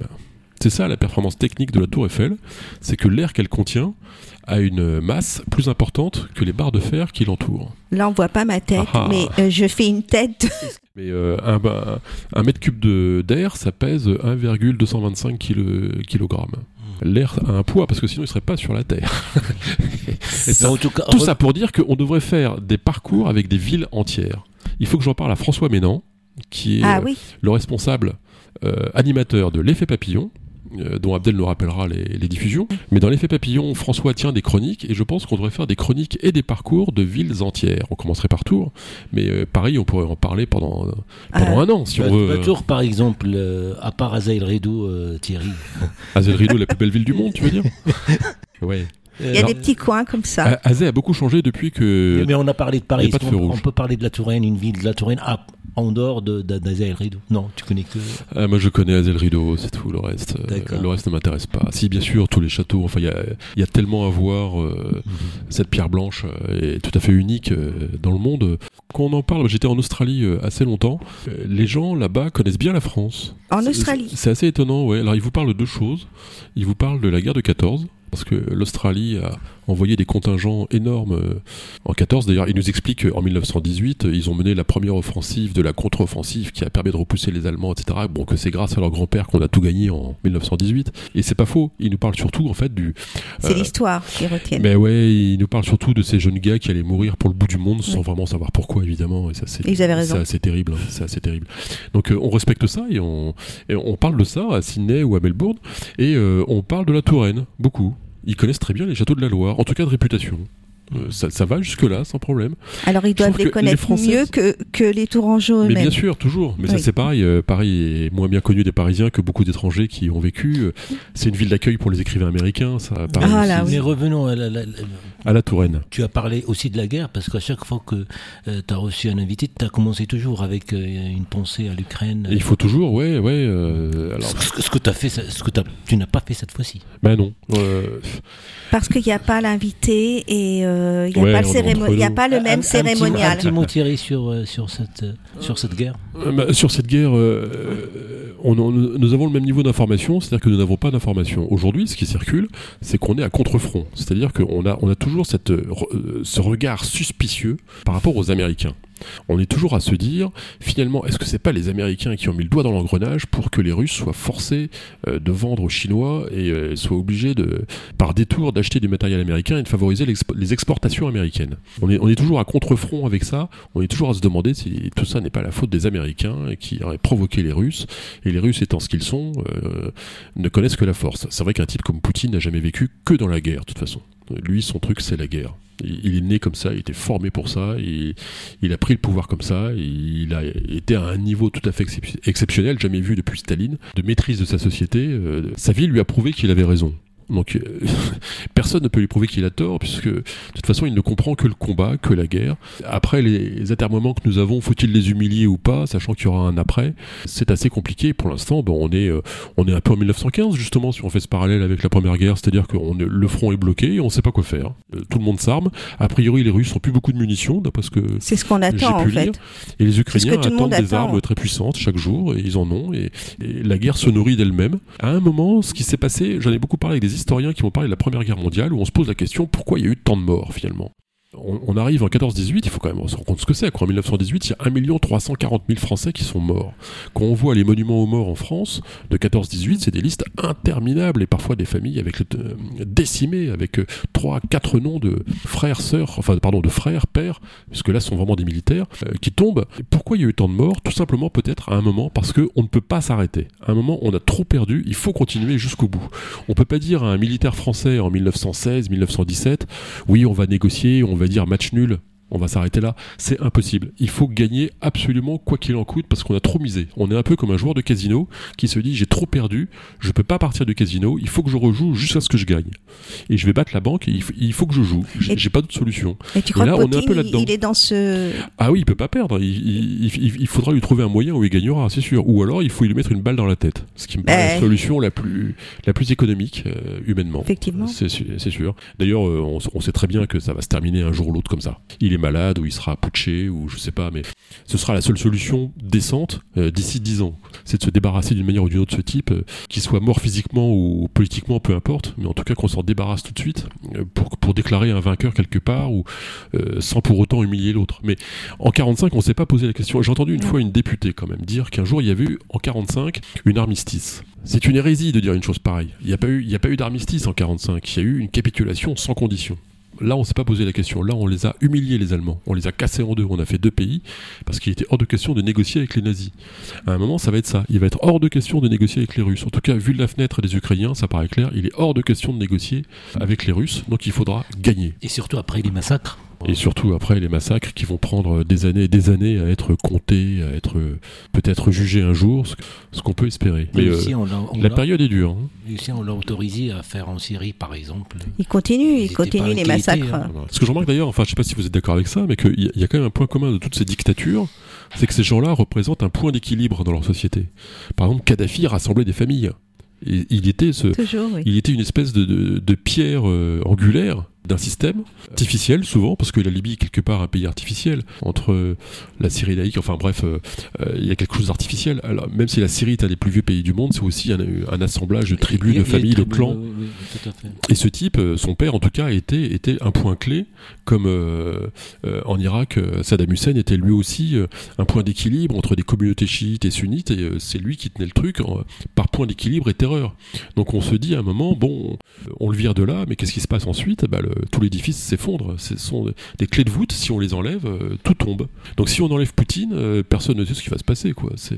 C'est ça la performance technique de la tour Eiffel, c'est que l'air qu'elle contient a une masse plus importante que les barres de fer qui l'entourent. Là, on voit pas ma tête, ah ah. mais euh, je fais une tête. (laughs) mais euh, un, mètre cube d'air, ça pèse 1,225 kg. L'air a un poids parce que sinon il serait pas sur la Terre. (laughs) tout, ça pour dire qu'on devrait faire des parcours avec des villes entières. Il faut que j'en parle à François Ménan, qui est ah euh, le responsable animateur de l'effet papillon, euh, dont Abdel nous rappellera les, diffusions. Mais dans l'effet papillon, François tient des chroniques et je pense qu'on devrait faire des chroniques et des parcours de villes entières. On commencerait par Tours, mais euh, pareil, on pourrait en parler pendant, pendant ah. un an si on veut. Tours, par exemple, euh, à part Azael Rideau, Thierry. (laughs) Azael Rideau, la plus belle ville du monde, tu veux dire? (laughs) Ouais. Il y a des petits coins comme ça. Azé a beaucoup changé depuis que. Mais on a parlé de Paris. on, peut parler de la Touraine, une ville de la Touraine. Ah, en dehors d'Azel Rideau Non, tu connais que. Ah, moi je connais Azel Rideau, c'est tout. Le reste, euh, le reste ne m'intéresse pas. Si, bien sûr, tous les châteaux. Enfin, il y a, tellement à voir. Euh, mhm. Cette pierre blanche euh, est tout à fait unique dans le monde. Quand on en parle, j'étais en Australie assez longtemps. Les gens là-bas connaissent bien la France. En Australie C'est assez étonnant, ouais. Alors, ils vous parlent de deux choses. Ils vous parlent de la guerre de 14 parce que l'Australie a envoyé des contingents énormes euh, en 14. D'ailleurs, il nous explique qu'en 1918, ils ont mené la première offensive de la contre-offensive qui a permis de repousser les Allemands, etc. Bon, que c'est grâce à leur grand-père qu'on a tout gagné en 1918. Et c'est pas faux. Il nous parle surtout, en fait, du. C'est euh, l'histoire qui retient. Mais ouais, il nous parle surtout de ces jeunes gars qui allaient mourir pour le bout du monde sans vraiment savoir pourquoi, évidemment. Et ça, c'est. Ils avaient raison. C'est assez terrible. Hein. c'est assez terrible. Donc, euh, on respecte ça et on, et on parle de ça à Sydney ou à Melbourne. Et on parle de la Touraine, beaucoup ils connaissent très bien les châteaux de la Loire, en tout cas de réputation. Euh, ça, va jusque-là, sans problème. Alors ils doivent les connaître mieux que, que les Tourangeaux eux-mêmes. Mais bien sûr, toujours. Mais ça c'est pareil. Euh, Paris est moins bien connu des Parisiens que beaucoup d'étrangers qui ont vécu. Euh, c'est une ville d'accueil pour les écrivains américains. Ça, ah, Mais revenons à la, à la Touraine. Tu as parlé aussi de la guerre parce qu'à chaque fois que tu as reçu un invité, tu as commencé toujours avec une pensée à l'Ukraine. Il faut toujours, ouais, ouais. alors... Ce, que, as fait, ce que tu n'as pas fait cette fois-ci. Ben non. Parce qu'il n'y a pas l'invité et il n'y a, pas le même cérémonial. Un petit mot Thierry sur, euh, sur, cette, euh, sur cette guerre euh, bah, Sur cette guerre, on, nous avons le même niveau d'information, c'est-à-dire que nous n'avons pas d'information. Aujourd'hui, ce qui circule, c'est qu'on est à contre-front. C'est-à-dire qu'on a, on a toujours cette, ce regard suspicieux par rapport aux Américains on est toujours à se dire, finalement, est-ce que c'est pas les Américains qui ont mis le doigt dans l'engrenage pour que les Russes soient forcés euh, de vendre aux Chinois et euh, soient obligés de, par détour, d'acheter du matériel américain et de favoriser les exportations américaines? On est, toujours à contre-front avec ça, on est toujours à se demander si tout ça n'est pas la faute des Américains qui auraient provoqué les Russes, et les Russes étant ce qu'ils sont, euh, ne connaissent que la force. C'est vrai qu'un type comme Poutine n'a jamais vécu que dans la guerre, de toute façon. Lui, son truc, c'est la guerre. Il est né comme ça, il était formé pour ça, il, a pris le pouvoir comme ça, il a été à un niveau tout à fait exceptionnel, jamais vu depuis Staline, de maîtrise de sa société. Euh, sa vie lui a prouvé qu'il avait raison. Donc euh, (laughs) personne ne peut lui prouver qu'il a tort, puisque de toute façon il ne comprend que le combat, que la guerre. Après les atermoiements que nous avons, faut-il les humilier ou pas, sachant qu'il y aura un après, c'est assez compliqué. Pour l'instant, bon, on est euh, on est un peu en 1915 justement si on fait ce parallèle avec la première guerre, c'est-à-dire que le front est bloqué et on ne sait pas quoi faire. Euh, tout le monde s'arme. A priori les Russes n'ont plus beaucoup de munitions, d'après ce que c'est ce qu'on attend en fait. Et les Ukrainiens attendent des armes très puissantes chaque jour et ils en ont et, et la guerre se nourrit d'elle-même. À un moment, ce qui s'est passé, j'en ai beaucoup parlé avec des historiens qui vont parler de la Première Guerre mondiale où on se pose la question pourquoi il y a eu tant de morts finalement? On, arrive en 14-18, il faut quand même se rendre compte ce que c'est. En 1918, il y a 1 340 000 Français qui sont morts. Quand on voit les monuments aux morts en France, de 14-18, c'est des listes interminables et parfois des familles avec euh, décimées, avec 3, euh, 4 noms de frères, sœurs, enfin pardon, de frères, pères, puisque là ce sont vraiment des militaires, euh, qui tombent. pourquoi il y a eu tant de morts? Tout simplement peut-être à un moment parce qu'on ne peut pas s'arrêter. À un moment, on a trop perdu, il faut continuer jusqu'au bout. On peut pas dire à un militaire français en 1916, 1917, oui, on va négocier, on va dire match nul on va s'arrêter là. C'est impossible. Il faut gagner absolument quoi qu'il en coûte parce qu'on a trop misé. On est un peu comme un joueur de casino qui se dit j'ai trop perdu, je peux pas partir du casino, il faut que je rejoue jusqu'à ce que je gagne. Et je vais battre la banque, et il, faut que je joue. J'ai pas d'autre solution. Et tu crois là, que on est un peu là-dedans. Il est dans ce. Ah oui, il peut pas perdre. Il, faudra lui trouver un moyen où il gagnera, c'est sûr. Ou alors il faut lui mettre une balle dans la tête. Ce qui me paraît la solution la plus, la plus économique euh, humainement. Effectivement. C'est sûr. D'ailleurs, euh, on, on, sait très bien que ça va se terminer un jour ou l'autre comme ça. Il malade, ou il sera putché, ou je sais pas, mais ce sera la seule solution décente euh, d'ici 10 ans. C'est de se débarrasser d'une manière ou d'une autre de ce type, euh, qu'il soit mort physiquement ou politiquement, peu importe, mais en tout cas qu'on s'en débarrasse tout de suite euh, pour, pour déclarer un vainqueur quelque part, ou sans pour autant humilier l'autre. Mais en 45, on s'est pas posé la question. J'ai entendu une fois une députée quand même dire qu'un jour il y avait eu en 45 une armistice. C'est une hérésie de dire une chose pareille. Il n'y a pas eu, il a pas eu d'armistice en 45. Il y a eu une capitulation sans condition. Là, on s'est pas posé la question. Là, on les a humiliés, les Allemands. On les a cassés en deux. On a fait deux pays parce qu'il était hors de question de négocier avec les nazis. À un moment, ça va être ça. Il va être hors de question de négocier avec les Russes. En tout cas, vu la fenêtre des Ukrainiens, ça paraît clair. Il est hors de question de négocier avec les Russes. Donc, il faudra gagner. Et surtout après les massacres. Et surtout après les massacres qui vont prendre des années et des années à être comptés, à être peut-être jugés un jour, ce, qu'on peut espérer. Mais euh, la période est dure. Hein. Ici, on l'a autorisé à faire en Syrie, par exemple. Il continue, il continue les massacres. Hein. Ce que je remarque d'ailleurs, enfin, je sais pas si vous êtes d'accord avec ça, mais qu'il y, a quand même un point commun de toutes ces dictatures, c'est que ces gens-là représentent un point d'équilibre dans leur société. Par exemple, Kadhafi rassemblait des familles. il était ce, il était une espèce de, pierre euh, angulaire d'un système artificiel souvent, parce que la Libye est quelque part un pays artificiel, entre la Syrie laïque, enfin bref, euh, euh, il y a quelque chose d'artificiel. Alors, même si la Syrie est un des plus vieux pays du monde, c'est aussi un, assemblage de tribus, de familles, de clans. Et ce type, euh, son père en tout cas, était, était un point clé, comme en Irak, Saddam Hussein était lui aussi un point d'équilibre entre des communautés chiites et sunnites, et c'est lui qui tenait le truc par point d'équilibre et terreur. Donc on se dit à un moment, bon, on le vire de là, mais qu'est-ce qui se passe ensuite? Bah, le, tout l'édifice s'effondre. Ce sont des clés de voûte, si on les enlève, euh, tout tombe. Donc si on enlève Poutine, euh, personne ne sait ce qui va se passer. Quoi. Euh,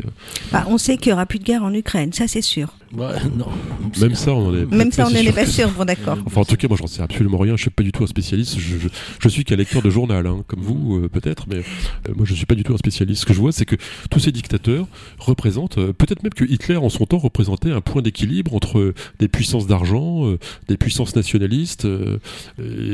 bah, on sait qu'il n'y aura plus de guerre en Ukraine, ça c'est sûr. non. Même ça, on est. Même ça, on n'en est pas sûr. Bon, d'accord. Enfin, en tout cas, moi, j'en sais absolument rien. Je suis pas du tout un spécialiste. Je, je, suis qu'un lecteur de journal, hein, comme vous, peut-être, mais moi, je suis pas du tout un spécialiste. Ce que je vois, c'est que tous ces dictateurs représentent, peut-être même que Hitler, en son temps, représentait un point d'équilibre entre des puissances d'argent, des puissances nationalistes,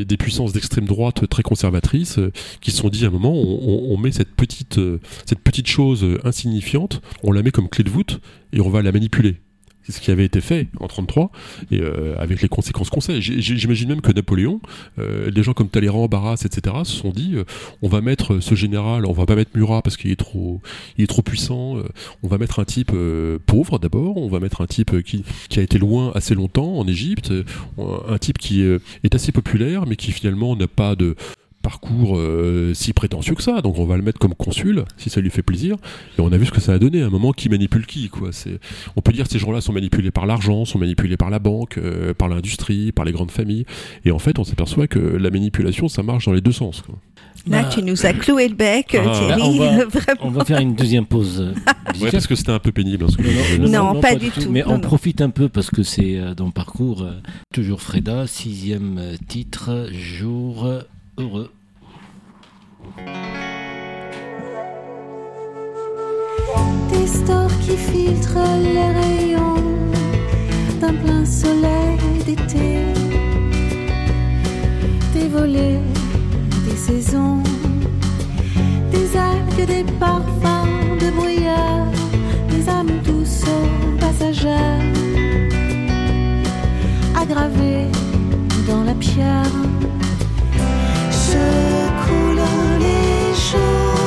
des puissances d'extrême droite très conservatrices euh, qui se sont dit à un moment on, met cette petite, euh, cette petite chose insignifiante, on la met comme clé de voûte et on va la manipuler. C'est ce qui avait été fait en 33 et euh, avec les conséquences qu'on sait. J'imagine même que Napoléon, des gens comme Talleyrand, Barras, etc. se sont dit on va mettre ce général, on va pas mettre Murat parce qu'il est trop, il est trop puissant. on va mettre un type pauvre d'abord, on va mettre un type qui, qui, a été loin assez longtemps en Égypte, un type qui est assez populaire mais qui finalement n'a pas de parcours euh, si prétentieux que ça, donc on va le mettre comme consul, si ça lui fait plaisir. Et on a vu ce que ça a donné, à un moment qui manipule qui, quoi. C'est, on peut dire que ces gens-là sont manipulés par l'argent, sont manipulés par la banque, euh, par l'industrie, par les grandes familles. Et en fait, on s'aperçoit que la manipulation, ça marche dans les deux sens. Quoi. Là, bah, tu nous as cloué le bec, ah. Thierry. Bah, on, va, (laughs) faire une deuxième pause. (laughs) ouais, parce que c'était un peu pénible. non, pas, du tout. Mais on profite un peu parce que c'est euh, dans le parcours. toujours Freda, sixième titre, jour heureux. Des stores qui filtrent les rayons d'un plein soleil d'été. Des volets, des saisons, des algues, des parfums de brouillard, des âmes douces passagères, aggravées dans la pierre. 别哭了，你说。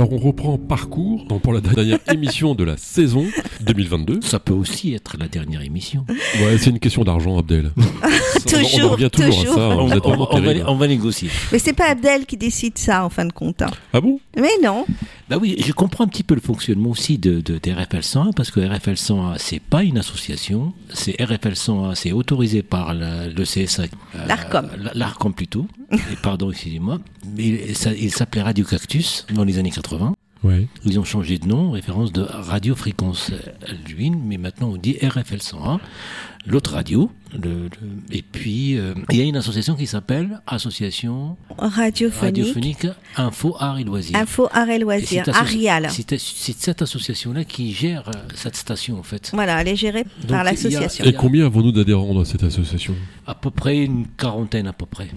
Alors on reprend parcours pour la dernière (laughs) émission de la saison 2022. Ça peut aussi être la dernière émission. Ouais, c'est une question d'argent, Abdel. (laughs) toujours, on, revient toujours, à ça. On, vous êtes on- va, on va négocier. Mais c'est pas Abdel qui décide ça en fin de compte. hein. Ah bon? Mais non. Bah oui, je comprends un petit peu le fonctionnement aussi de, de, des RFL 101 parce que RFL 101 c'est pas une association, c'est RFL 101, c'est autorisé par la- le CSA, euh, L'Arcom. la- l'Arcom plutôt. Et pardon, excusez-moi, mais ça- il s'appelait Radio Cactus dans les années 80. Ouais. Ils ont changé de nom, référence de Radio Fréquence Lune, mais maintenant on dit RFL 101, l'autre radio. Le- le- et puis euh, il y a une association qui s'appelle Association Radiophonique. radiophonique Info Art et Loisirs. Info, art et loisirs. Arial. C'est cette association-là qui gère euh, cette station, en fait. Voilà, elle est gérée Donc, par l'association. Et combien avons-nous d'adhérents dans cette association? À peu près une quarantaine, à peu près.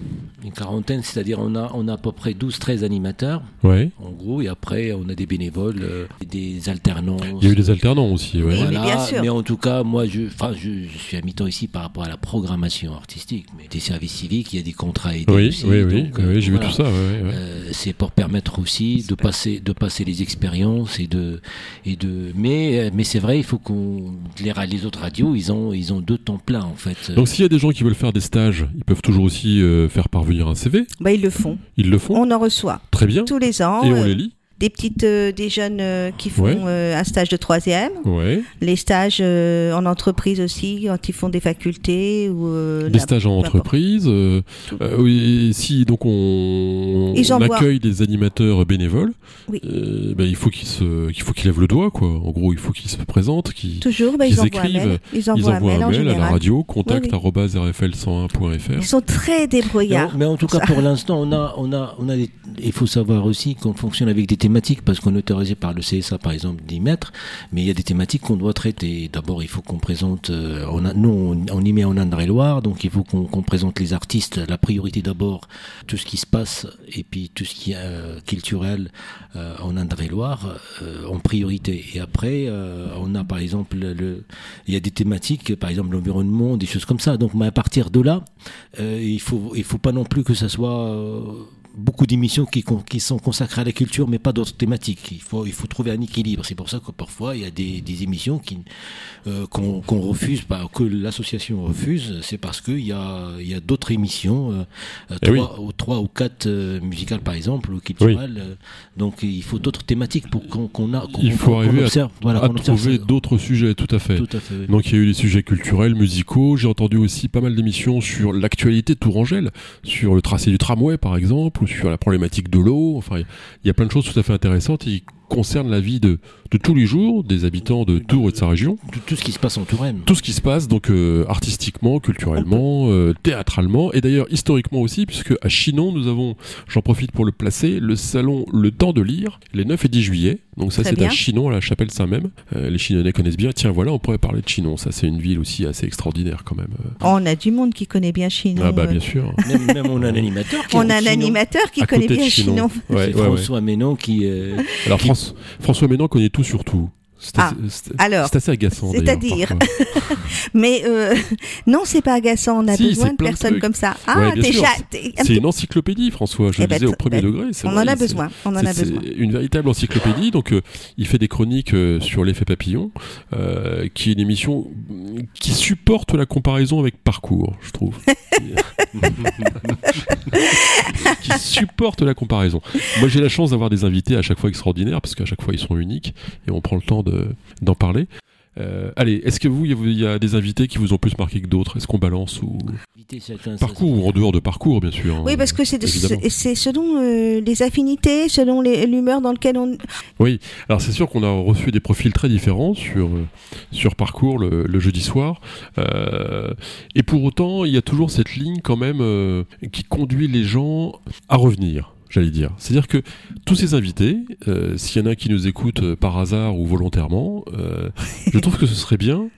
Une quarantaine, c'est-à-dire on a, on a à peu près 12-13 animateurs, Ouais. en gros, et après on a des bénévoles, euh, des alternances. Il y a eu des alternants aussi, ouais. Oui, mais Voilà, bien sûr. mais en tout cas, moi, je, enfin, je, je suis à mi-temps ici par rapport à la programmation artistique. Mais des services civiques, il y a des contrats aidés Oui, aussi. oui, oui, donc, oui, euh, j'ai vu voilà. tout ça, ouais, ouais. Euh, c'est pour permettre aussi de passer de passer les expériences et de et de mais mais c'est vrai il faut qu'on les autres radios ils ont ils ont deux temps plein en fait Donc s'il y a des gens qui veulent faire des stages, ils peuvent toujours aussi euh, faire parvenir un CV. Bah, ils le font. Ils le font On en reçoit très bien. tous les ans. Et on euh, les lit. Des petites, euh, des jeunes euh, qui font Ouais. euh, un stage de troisième. Ouais. Les stages euh, en entreprise aussi, quand ils font des facultés ou euh, Des stages en entreprise. euh, euh, oui, et si donc on, accueille des animateurs bénévoles, Oui. euh, ben, il faut qu'ils se, qu'il faut qu'ils lèvent le doigt quoi. En gros, il faut qu'ils se présentent, qu'ils Toujours, bah, Ils écrivent. Ils ils envoient un mail un en mail à la radio contact Oui, oui. arobase rfl101.fr. Ils sont très débrouillards. mais en tout cas Ça. pour l'instant on a on a on a des- il faut savoir aussi qu'on fonctionne avec des thématiques parce qu'on est autorisé par le CSA par exemple d'y mettre mais il y a des thématiques qu'on doit traiter. D'abord il faut qu'on présente euh, on a, nous on, y met en Indre-et-Loire donc il faut qu'on présente les artistes la priorité d'abord tout ce qui se passe et puis tout ce qui est euh, culturel euh, en Indre-et-Loire en priorité. Et après on a par exemple le il y a des thématiques par exemple l'environnement des choses comme ça. Donc à partir de là il faut il faut pas non plus que ça soit beaucoup d'émissions qui, sont consacrées à la culture, mais pas d'autres thématiques. Il faut, il faut trouver un équilibre. C'est pour ça que parfois il y a des, des émissions qui euh, qu'on refuse, que l'association refuse. C'est parce qu'il y a, il y a d'autres émissions, euh, Eh oui. trois, ou, trois ou quatre euh, musicales par exemple ou culturelles. euh, donc il faut d'autres thématiques pour qu'on qu'on a. qu'on- Il faut arriver à- voilà, trouver d'autres sujets, tout à fait. Tout à fait. oui. Donc il y a eu des sujets culturels, musicaux. J'ai entendu aussi pas mal d'émissions sur l'actualité de Tourangelle, sur le tracé du tramway par exemple, sur la problématique de l'eau. Enfin, il y a plein de choses tout à fait intéressantes concernent la vie de, de tous les jours des habitants de Tours et de sa région. Tout, tout ce qui se passe en Touraine. Tout ce qui se passe donc euh, artistiquement, culturellement, euh, théâtralement et d'ailleurs historiquement aussi puisque à Chinon nous avons, j'en profite pour le placer, le salon Le Temps de lire les 9 et 10 juillet. Donc ça c'est à. Chinon à la chapelle Saint-Même. Euh, les Chinonnais connaissent bien. Tiens voilà, on pourrait parler de Chinon. Ça c'est une ville aussi assez extraordinaire quand même. Oh, on a du monde qui connaît bien Chinon. ah bah bien sûr. Même, même on a un animateur qui On a un Chinon. animateur qui À connaît bien Chinon. Chinon. Ouais, C'est ouais, ouais. François Ménon qui. euh, Alors François Ménan connaît tout sur tout. Ah, alors, c'est assez agaçant. C'est-à-dire, (laughs) mais euh, non, c'est pas agaçant. On a besoin de personnes comme ça. Ah, déjà, c'est une encyclopédie, François. Je le eh ben, disais au premier ben, degré. On en a besoin. On en a besoin. Une véritable encyclopédie. Donc, euh, il fait des chroniques euh, sur l'effet papillon, qui est une émission qui supporte la comparaison avec Parcours, je trouve. (laughs) qui supporte la comparaison. Moi, j'ai la chance d'avoir des invités à chaque fois extraordinaires parce qu'à chaque fois ils sont uniques et on prend le temps d'en parler. Euh, allez, est-ce que vous, il y, a des invités qui vous ont plus marqué que d'autres? Est-ce qu'on balance ou parcours ou en dehors de parcours, bien sûr. Oui, parce que c'est selon euh, les affinités, selon l'humeur dans laquelle on. Oui, alors c'est sûr qu'on a reçu des profils très différents sur euh, sur parcours le, le jeudi soir, et pour autant, il y a toujours cette ligne quand même qui conduit les gens à revenir j'allais dire. C'est-à-dire que tous ces invités, euh, s'il y en a qui nous écoutent euh, par hasard ou volontairement, euh, je trouve que ce serait bien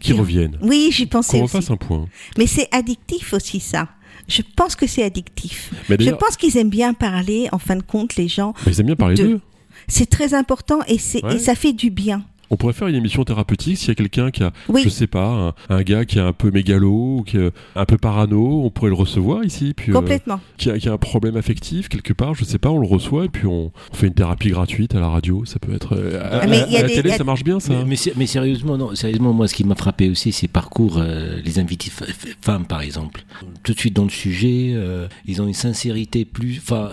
qu'ils reviennent. Oui, j'y pensais. Qu'on fasse un point. Mais c'est addictif aussi, ça. Je pense que c'est addictif. je pense qu'ils aiment bien parler, en fin de compte, les gens. ils aiment bien parler d'eux. C'est très important et, et ça fait du bien. On pourrait faire une émission thérapeutique s'il y a quelqu'un qui a, je sais pas, un, gars qui est un peu mégalo, ou qui est un peu parano, on pourrait le recevoir ici. Puis, euh, Complètement. qui, a, un problème affectif quelque part, je sais pas, on le reçoit et puis on, fait une thérapie gratuite à la radio. Ça peut être. Euh, à, la télé, ça marche bien ça. Mais, sérieusement, non, sérieusement, moi, ce qui m'a frappé aussi, c'est parcours euh, les invités femmes, par exemple. Tout de suite dans le sujet, ils ont une sincérité plus. Enfin,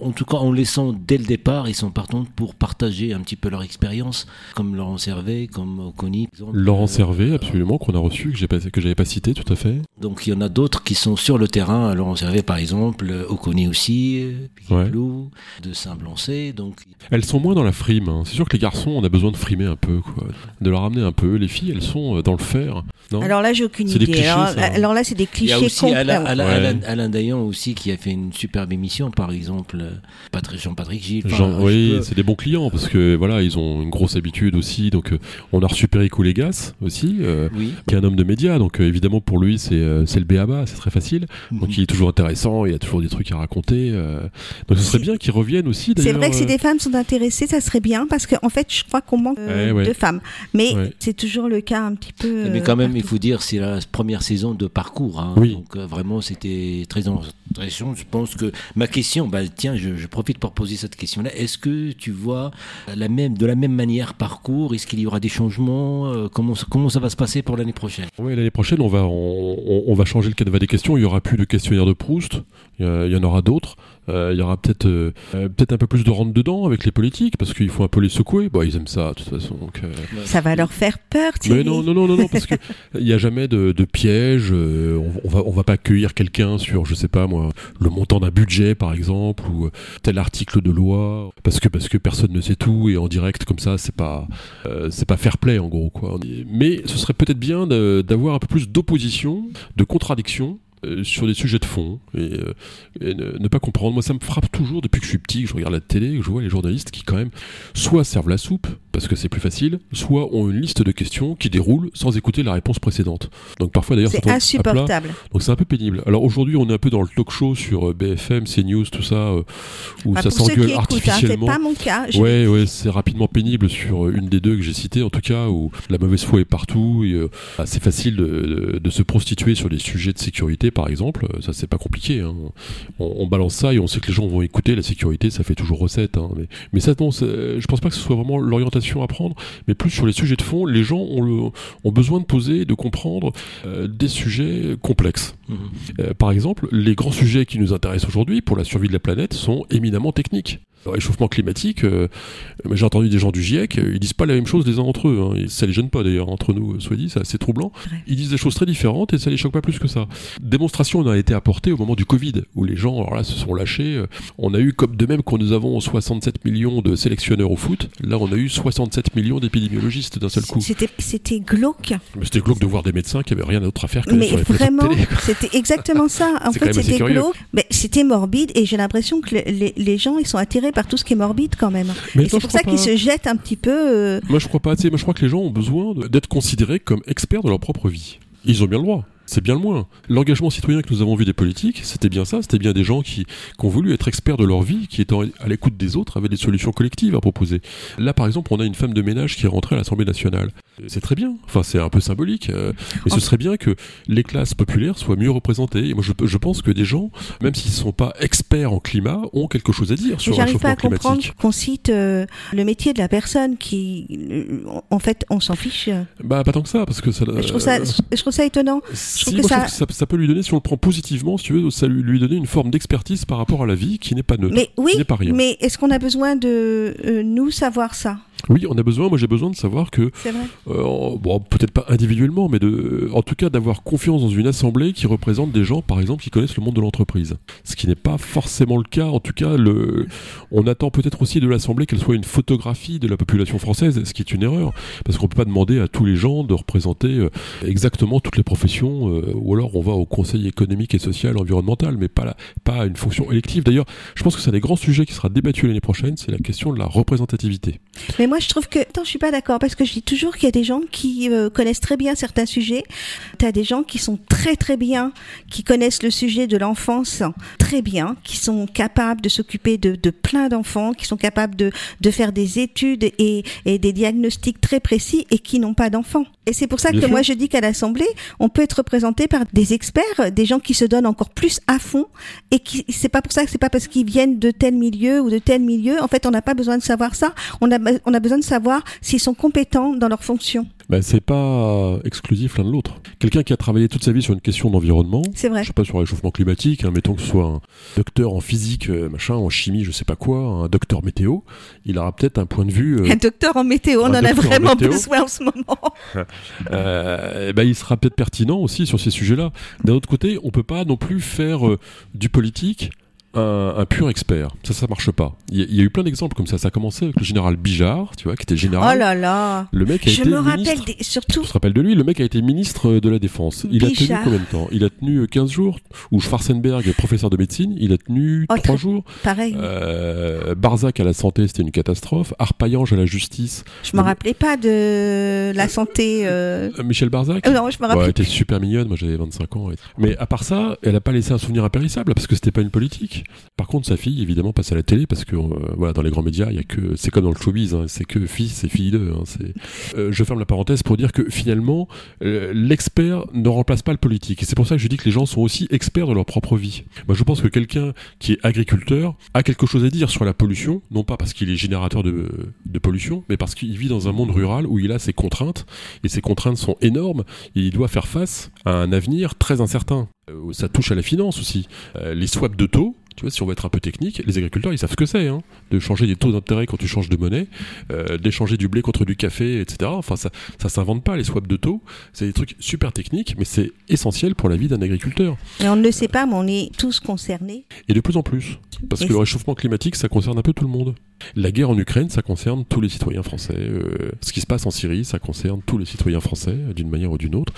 en tout cas, en laissant dès le départ, ils sont partants pour partager un petit peu leur expérience, comme Laurent Servet, comme Oconi. Laurent Servet, absolument, qu'on a reçu, que, pas, que j'avais pas cité, tout à fait. Donc il y en a d'autres qui sont sur le terrain, Laurent Servet par exemple, Oconi aussi, ouais. de Saint-Blancet. Donc... Elles sont moins dans la frime. Hein. C'est sûr que les garçons, on a besoin de frimer un peu, quoi. de leur amener un peu. Les filles, elles sont euh, dans le fer. Non? Alors là, j'ai aucune idée. alors, là, c'est des clichés. Il y a aussi Alain, Alain, Dayan aussi qui a fait une superbe émission, par exemple. Patrick, Jean-Patrick Gilles. oui, c'est des bons clients parce que voilà, ils ont une grosse habitude aussi. Donc, euh, on a reçu Perico Légas aussi, euh, qui est un homme de médias. Donc, euh, évidemment, pour lui, c'est le BABA, c'est très facile. Mhm. Donc, il est toujours intéressant, il y a toujours des trucs à raconter. donc, ce serait bien qu'ils reviennent aussi. C'est vrai que si des femmes sont intéressées, ça serait bien parce qu'en en fait, je crois qu'on manque de femmes. Mais c'est toujours le cas un petit peu. Mais quand même, il faut dire, c'est la première saison de parcours. Hein. Oui. Donc, vraiment, c'était très intéressant. Je pense que ma question, bah, tiens, je, je profite pour poser cette question-là. Est-ce que tu vois la même, de la même manière parcours Est-ce qu'il y aura des changements euh, comment, ça va se passer pour l'année prochaine? Oui, l'année prochaine, on va, on, on, va changer le canevas des questions. Il n'y aura plus de questionnaire de Proust. Il y, en aura d'autres. Euh, il y aura peut-être euh, peut-être un peu plus de rentre dedans avec les politiques parce qu'il faut un peu les secouer. Bon, ils aiment ça de toute façon. ça va leur faire peur. Mais non, non, non, non, non parce qu'il (laughs) n'y a jamais de, de piège. on, on, va on va pas accueillir quelqu'un sur je sais pas moi le montant d'un budget par exemple ou tel article de loi parce que parce que personne ne sait tout et en direct comme ça c'est pas euh, c'est pas fair play en gros quoi mais ce serait peut-être bien d'avoir un peu plus d'opposition de contradiction euh, sur des sujets de fond et, euh, ne, pas comprendre. Moi, ça me frappe toujours depuis que je suis petit, que je regarde la télé, que je vois les journalistes qui, quand même, soit servent la soupe parce que c'est plus facile, soit ont une liste de questions qui déroulent sans écouter la réponse précédente. Donc parfois, d'ailleurs, c'est insupportable. Donc c'est un peu pénible. Alors aujourd'hui, on est un peu dans le talk show sur euh, BFM, CNews, tout ça, où bah, ça s'engueule hein, artificiellement. c'est pas mon cas. Ouais, ouais, c'est rapidement pénible sur une des deux que j'ai citées, en tout cas, où la mauvaise foi est partout. Et, bah, c'est facile de, de se prostituer sur des sujets de sécurité par exemple, ça c'est pas compliqué. Hein. On, balance ça et on sait que les gens vont écouter. La sécurité, ça fait toujours recette. Hein. Mais, mais, ça, non, je pense pas que ce soit vraiment l'orientation à prendre, mais plus sur les sujets de fond. Les gens ont, le, ont besoin de poser, de comprendre euh, des sujets complexes. Mmh. Euh, par exemple, les grands sujets qui nous intéressent aujourd'hui pour la survie de la planète sont éminemment techniques réchauffement climatique, euh, j'ai entendu des gens du GIEC, euh, ils disent pas la même chose les uns entre eux. Hein, ça les gêne pas d'ailleurs entre nous, euh, soit dit, c'est assez troublant. Ils disent des choses très différentes et ça les choque pas plus que ça. Démonstration on a été apportée au moment du Covid, où les gens alors là se sont lâchés. On a eu comme de même que nous avons 67 millions de sélectionneurs au foot, là on a eu 67 millions d'épidémiologistes d'un seul coup. C'était glauque. C'était glauque de voir des médecins qui avaient rien d'autre à faire que mais sur les vraiment, c'était exactement ça. (laughs) En fait, c'était glauque, mais c'était morbide et j'ai l'impression que les, les gens ils sont attirés par tout ce qui est morbide quand même. Mais c'est pour ça qu'ils se jettent un petit peu. Euh, moi je crois pas. Moi je crois que les gens ont besoin d'être considérés comme experts de leur propre vie. Ils ont bien le droit. C'est bien le moins. L'engagement citoyen que nous avons vu des politiques, c'était bien ça, c'était bien des gens qui, qui, ont voulu être experts de leur vie, qui étant à l'écoute des autres, avaient des solutions collectives à proposer. Là, par exemple, on a une femme de ménage qui est rentrée à l'Assemblée nationale. C'est très bien. Enfin, c'est un peu symbolique. Euh, mais ce serait bien que les classes populaires soient mieux représentées. Et moi, je, je pense que des gens, même s'ils ne sont pas experts en climat, ont quelque chose à dire sur le réchauffement climatique. pas à comprendre qu'on cite euh, le métier de la personne qui, euh, en fait, on s'en fiche. Bah, pas tant que ça, parce que ça. Je trouve ça, je trouve ça étonnant. Je trouve que ça... ça... peut lui donner, si on le prend positivement, si tu veux, ça lui, lui donner une forme d'expertise par rapport à la vie qui n'est pas neutre. Mais oui, pas rien. mais est-ce qu'on a besoin de nous savoir ça? Oui, on a besoin. Moi, j'ai besoin de savoir que, euh, bon, peut-être pas individuellement, mais de, en tout cas, d'avoir confiance dans une assemblée qui représente des gens, par exemple, qui connaissent le monde de l'entreprise. Ce qui n'est pas forcément le cas. En tout cas, le, on attend peut-être aussi de l'assemblée qu'elle soit une photographie de la population française, ce qui est une erreur, parce qu'on peut pas demander à tous les gens de représenter euh, exactement toutes les professions, euh, ou alors on va au Conseil économique et social, environnemental, mais pas la, pas une fonction élective. D'ailleurs, je pense que c'est un des grands sujets qui sera débattu l'année prochaine, c'est la question de la représentativité. Mais moi, je trouve que. Attends, je suis pas d'accord parce que je dis toujours qu'il y a des gens qui euh, connaissent très bien certains sujets. Tu as des gens qui sont très très bien, qui connaissent le sujet de l'enfance très bien, qui sont capables de s'occuper de, de, plein d'enfants, qui sont capables de, de faire des études et, et, des diagnostics très précis et qui n'ont pas d'enfants. Et c'est pour ça que moi je dis qu'à l'Assemblée, on peut être représenté par des experts, des gens qui se donnent encore plus à fond et qui c'est pas pour ça que c'est pas parce qu'ils viennent de tel milieu ou de tel milieu. En fait, on n'a pas besoin de savoir ça. On a on a besoin de savoir s'ils sont compétents dans leur fonction. Ben, c'est pas exclusif l'un de l'autre. Quelqu'un qui a travaillé toute sa vie sur une question d'environnement, c'est vrai. je sais pas sur le réchauffement climatique, hein, mettons que ce soit un docteur en physique, euh, machin, en chimie, je sais pas quoi, un docteur météo, il aura peut-être un point de vue. Euh, un docteur en météo, on en a vraiment besoin en ce moment. (laughs) euh, ben, il sera peut-être pertinent aussi sur ces sujets-là. D'un autre côté, on peut pas non plus faire euh, du politique un, pur expert. Ça, ça marche pas. Il y, a eu plein d'exemples comme ça. Ça a commencé avec le général Bijard, tu vois, qui était général. Oh là là Le mec a Je été me ministre... rappelle surtout. Tu te rappelles de lui? Le mec a été ministre de la Défense. Il a tenu combien de temps? Il a tenu 15 jours? Ou Schwarzenberg, professeur de médecine, il a tenu 3 jours. Pareil. Euh, Barzac à la santé, c'était une catastrophe. Arpaillange à la justice. Je me rappelais pas de la santé. Euh... Michel Barzac? Euh, Non, je me rappelle. elle était super mignonne. Moi, j'avais 25 ans. Mais à part ça, elle a pas laissé un souvenir impérissable parce que c'était pas une politique. Par contre, sa fille, évidemment, passe à la télé parce que euh, voilà, dans les grands médias, il y a que c'est comme dans le showbiz, hein, c'est que fils et fille d'eux. Hein, euh, je ferme la parenthèse pour dire que finalement, euh, l'expert ne remplace pas le politique. Et c'est pour ça que je dis que les gens sont aussi experts de leur propre vie. Moi, je pense que quelqu'un qui est agriculteur a quelque chose à dire sur la pollution, non pas parce qu'il est générateur de, de pollution, mais parce qu'il vit dans un monde rural où il a ses contraintes et ces contraintes sont énormes. Et il doit faire face à un avenir très incertain. Ça touche à la finance aussi. les swaps de taux, tu vois, si on veut être un peu technique, les agriculteurs, ils savent ce que c'est, hein, de changer des taux d'intérêt quand tu changes de monnaie, euh, d'échanger du blé contre du café, etc. Enfin, ça, ça s'invente pas les swaps de taux. C'est des trucs super techniques, mais c'est essentiel pour la vie d'un agriculteur. Et on ne le sait pas, mais on est tous concernés. Et de plus en plus, parce que le réchauffement climatique, ça concerne un peu tout le monde. La guerre en Ukraine, ça concerne tous les citoyens français. Euh, ce qui se passe en Syrie, ça concerne tous les citoyens français, d'une manière ou d'une autre.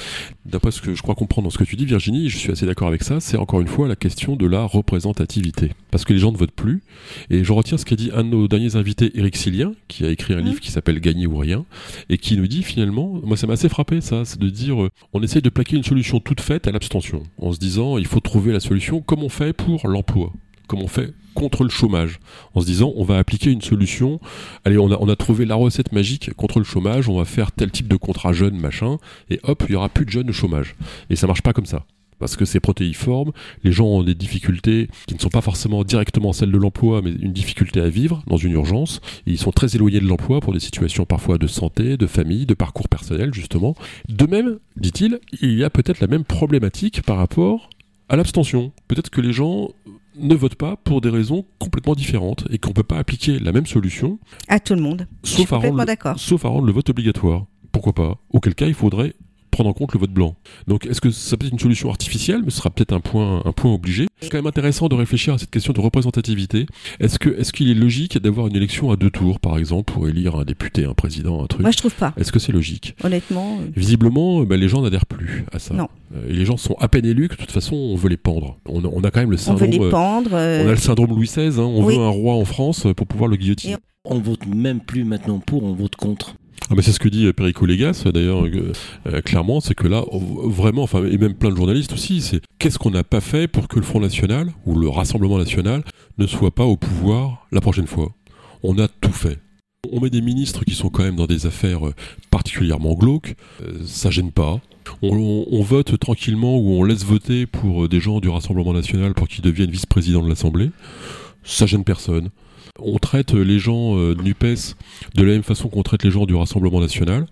D'après ce que je crois comprendre dans ce que tu dis, Virginie, je suis assez d'accord avec ça, c'est encore une fois la question de la représentativité. Parce que les gens ne votent plus. Et je retiens ce qu'a dit un de nos derniers invités, Éric Silien, qui a écrit un mmh. livre qui s'appelle Gagner ou rien, et qui nous dit finalement, moi ça m'a assez frappé ça, c'est de dire, euh, on essaye de plaquer une solution toute faite à l'abstention, en se disant, il faut trouver la solution comme on fait pour l'emploi comme on fait contre le chômage, en se disant on va appliquer une solution, allez on a, on a trouvé la recette magique contre le chômage, on va faire tel type de contrat jeune, machin, et hop, il y aura plus de jeunes au chômage. Et ça marche pas comme ça parce que c'est protéiforme, les gens ont des difficultés qui ne sont pas forcément directement celles de l'emploi, mais une difficulté à vivre dans une urgence. ils sont très éloignés de l'emploi pour des situations parfois de santé, de famille, de parcours personnel, justement. De même, dit-il, il y a peut-être la même problématique par rapport à l'abstention. Peut-être que les gens ne votent pas pour des raisons complètement différentes et qu'on ne peut pas appliquer la même solution à tout le monde. Sauf, à rendre, sauf à rendre le vote obligatoire. Pourquoi pas? Auquel cas, il faudrait prendre en compte le vote blanc. Donc est-ce que ça peut être une solution artificielle, mais ce sera peut-être un point, un point obligé C'est quand même intéressant de réfléchir à cette question de représentativité. Est-ce que est-ce qu'il est logique d'avoir une élection à deux tours, par exemple, pour élire un député, un président, un truc? Moi, je trouve pas. Est-ce que c'est logique? Honnêtement. Euh, Visiblement, ben, les gens n'adhèrent plus à ça. Non. Euh, et les gens sont à peine élus que de toute façon, on veut les pendre. On a, on a quand même le syndrome. On veut les pendre. On a le syndrome Louis XVI. Hein. on veut un roi en France pour pouvoir le guillotiner. On vote même plus maintenant pour, on vote contre. Ah mais c'est ce que dit Perico Légas d'ailleurs clairement, c'est que là vraiment, enfin et même plein de journalistes aussi, c'est qu'est-ce qu'on n'a pas fait pour que le Front National ou le Rassemblement National ne soit pas au pouvoir la prochaine fois? On a tout fait. On met des ministres qui sont quand même dans des affaires euh, particulièrement glauques, euh, ça gêne pas. On, vote tranquillement ou on laisse voter pour euh, des gens du Rassemblement national pour qu'ils deviennent vice-présidents de l'Assemblée, ça gêne personne. On traite les gens de NUPES de la même façon qu'on traite les gens du Rassemblement national,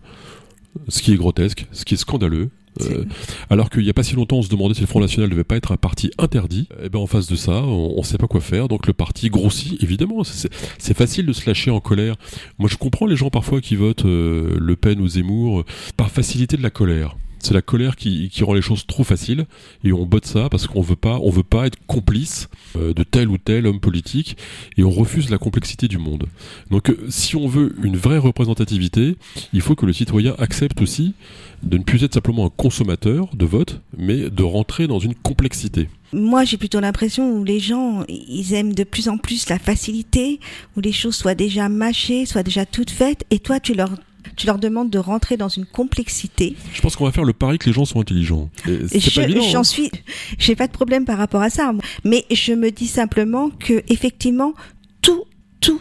ce qui est grotesque, ce qui est scandaleux, euh, alors qu'il n'y a pas si longtemps, on se demandait si le Front National ne devait pas être un parti interdit. Et eh ben en face de ça, on ne sait pas quoi faire. Donc le parti grossit, évidemment. C'est facile de se lâcher en colère. Moi, je comprends les gens parfois qui votent euh, Le Pen ou Zemmour euh, par facilité de la colère. C'est la colère qui, rend les choses trop faciles et on botte ça parce qu'on veut pas, on veut pas être complice de tel ou tel homme politique et on refuse la complexité du monde. Donc, si on veut une vraie représentativité, il faut que le citoyen accepte aussi de ne plus être simplement un consommateur de vote, mais de rentrer dans une complexité. Moi, j'ai plutôt l'impression où les gens, ils aiment de plus en plus la facilité, où les choses soient déjà mâchées, soient déjà toutes faites, et toi, tu leur tu leur demandes de rentrer dans une complexité. Je pense qu'on va faire le pari que les gens sont intelligents. J'en hein. suis, j'ai pas de problème par rapport à ça, mais je me dis simplement que effectivement tout, tout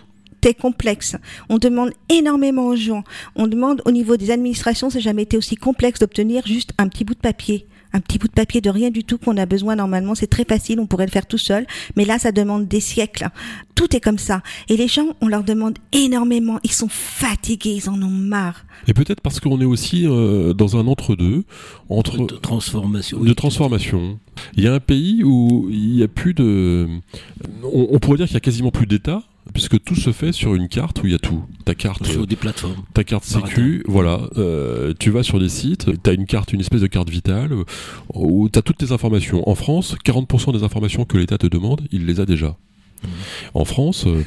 complexe. On demande énormément aux gens. On demande au niveau des administrations, ça n'a jamais été aussi complexe d'obtenir juste un petit bout de papier un petit bout de papier de rien du tout qu'on a besoin normalement. C'est très facile, on pourrait le faire tout seul. Mais là, ça demande des siècles. Tout est comme ça. Et les gens, on leur demande énormément. Ils sont fatigués, ils en ont marre. Et peut-être parce qu'on est aussi euh, dans un entre-deux. Entre de transformation. De transformation. Il y a un pays où il n'y a plus de... on pourrait dire qu'il y a quasiment plus d'État puisque tout se fait sur une carte où il y a tout. Ta carte. Sur des plateformes. Ta carte Sécu, voilà. Euh, tu vas sur des sites, tu as une carte, une espèce de carte vitale, où tu as toutes tes informations. En France, 40% des informations que l'État te demande, il les a déjà. Mmh. En France, euh,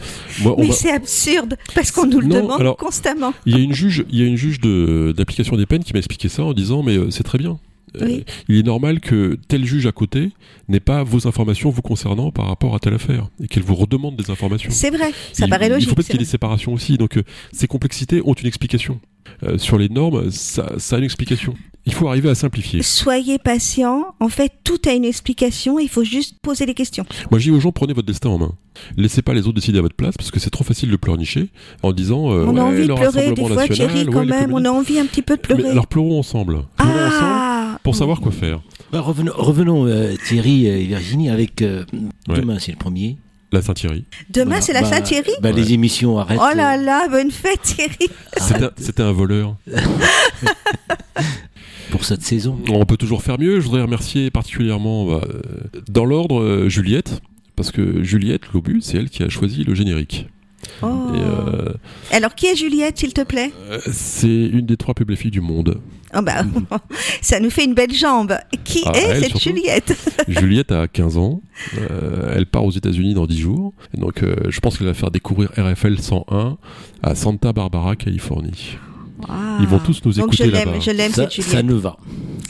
mais c'est absurde parce qu'on nous le demande constamment. Il y a une juge, il y a une juge d'application des peines qui m'a expliqué ça en disant mais euh, c'est très bien. Euh, il est normal que tel juge à côté n'ait pas vos informations vous concernant par rapport à telle affaire et qu'elle vous redemande des informations. C'est vrai, ça paraît logique. Il faut pas qu'il y ait des séparations aussi. Donc euh, ces complexités ont une explication. Euh, sur les normes, ça, ça, a une explication. Il faut arriver à simplifier. Soyez patient. En fait, tout a une explication. Il faut juste poser les questions. Moi, je dis aux gens prenez votre destin en main. Laissez pas les autres décider à votre place parce que c'est trop facile de pleurnicher en disant. on a envie de pleurer des fois, Thierry, quand même. On a envie un petit peu de pleurer. alors pleurons ensemble. Pleurons ah ensemble pour savoir quoi faire. Bah, revenons, euh, Thierry et Virginie avec euh, demain, c'est le premier. La Saint-Thierry. Demain, c'est la bah, Saint-Thierry bah, Les émissions arrêtent. Oh là là, bonne fête, Thierry C'était un, voleur. (laughs) Pour cette saison. On peut toujours faire mieux. Je voudrais remercier particulièrement, bah, dans l'ordre, Juliette. Parce que Juliette Lobu, c'est elle qui a choisi le générique. Oh. Euh, Alors, qui est Juliette, s'il te plaît? C'est une des trois plus belles filles du monde. Oh bah, (laughs) ça nous fait une belle jambe. Qui ah, est cette Juliette? (laughs) Juliette a 15 ans. Euh, elle part aux États-Unis dans 10 jours. donc, euh, je pense qu'elle va faire découvrir RFL 101 à Santa Barbara, Californie. Ils vont tous nous écouter là-bas. Je l'aime, cette Juliette. Ça nous va.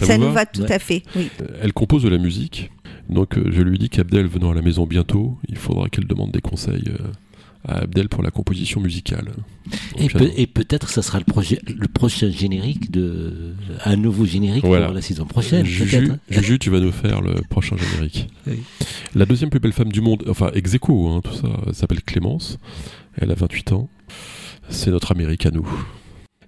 Ça, nous va, tout à fait. Oui. Elle compose de la musique. Donc, je lui dis qu'Abdel venant à la maison bientôt, il faudra qu'elle demande des conseils à Abdel pour la composition musicale. Et, peut-être ça sera le, projet, le prochain générique de un nouveau générique pour la saison prochaine. Juju, Juju, tu vas nous faire le prochain générique. La deuxième plus belle femme du monde, enfin ex hein, tout ça, s'appelle Clémence. Elle a 28 ans. C'est notre Amérique à nous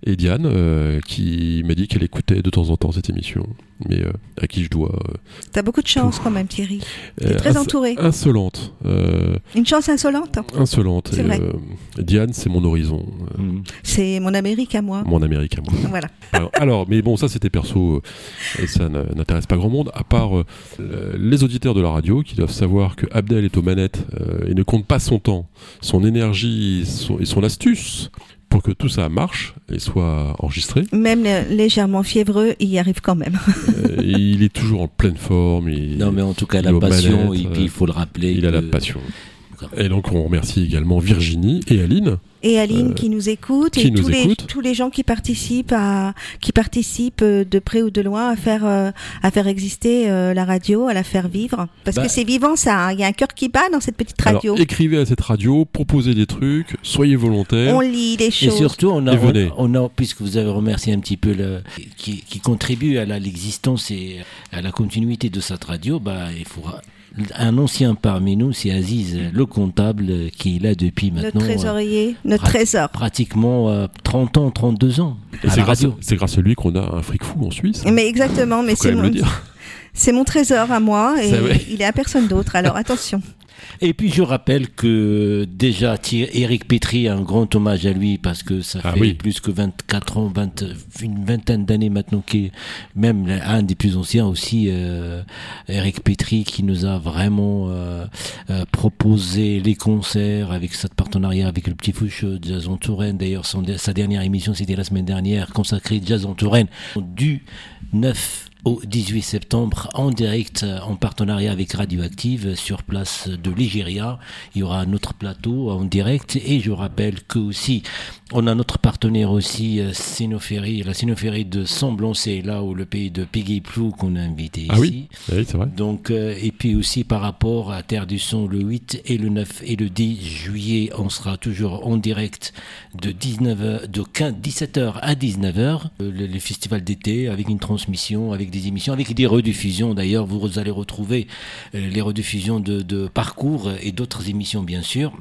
et Diane, euh, qui m'a dit qu'elle écoutait de temps en temps cette émission, mais euh, à qui je dois. Euh, T'as beaucoup de chance quand même, Thierry. T'es très entouré. Insolente. Une chance insolente. Insolente. Vrai. Diane, c'est mon horizon. Mm. C'est mon Amérique à moi. Mon Amérique à moi. voilà. Alors, mais bon, ça c'était perso, et ça n'intéresse pas grand monde, à part les auditeurs de la radio qui doivent savoir que Abdel est aux manettes et ne compte pas son temps, son énergie et son astuce pour que tout ça marche et soit enregistré. Même légèrement fiévreux, il y arrive quand même. Euh, il est toujours en pleine forme. non, mais en tout cas, la passion, et puis il faut le rappeler. Il a la passion. Et donc on remercie également Virginie et Aline et Aline euh, qui nous écoute et tous, Les, tous les gens qui participent à qui participent euh, de près ou de loin à faire euh, à faire exister la radio, à la faire vivre parce que bah. c'est vivant ça, hein. il y a un cœur qui bat dans cette petite radio. Alors, écrivez à cette radio, proposez des trucs, soyez volontaires. On lit des choses. Et surtout on a, on, a puisque vous avez remercié un petit peu le qui, qui contribue à l'existence et à la continuité de cette radio, bah il faudra un ancien parmi nous, c'est Aziz, le comptable, qui est là depuis maintenant. Notre trésorier, euh, notre trésor. Pratiquement 30 euh, ans, 32 ans. C'est grâce, grâce, à lui qu'on a un fric fou en Suisse. Mais exactement, mais c'est mon, c'est mon trésor à moi et il est à personne d'autre. Alors attention. Et puis je rappelle que déjà Eric Petri, un grand hommage à lui parce que ça ah fait plus que 24 ans, une vingtaine d'années maintenant qui est même un des plus anciens aussi, euh, Eric Petri qui nous a vraiment euh, euh, proposé les concerts avec cette partenariat avec le Petit Fouche Jazz en Touraine. D'ailleurs sa dernière émission c'était la semaine dernière consacrée Jazz en Touraine du 9 au 18 septembre en direct en partenariat avec Radioactive sur place de l'Igéria. Il y aura un autre plateau en direct et je rappelle que aussi on a notre partenaire aussi euh, Sinophérie, la Sinophérie de Semblon, c'est là où le pays de Piggy Plou qu'on a invité ah ici. Ah oui, c'est vrai. Donc euh, et puis aussi par rapport à Terre du Son le 8 et le 9 et le 10 juillet, on sera toujours en direct de 19h de 15, 17h à 19h euh, le, festival d'été avec une transmission avec des émissions, avec des rediffusions. D'ailleurs, vous allez retrouver euh, les rediffusions de, parcours et d'autres émissions, bien sûr.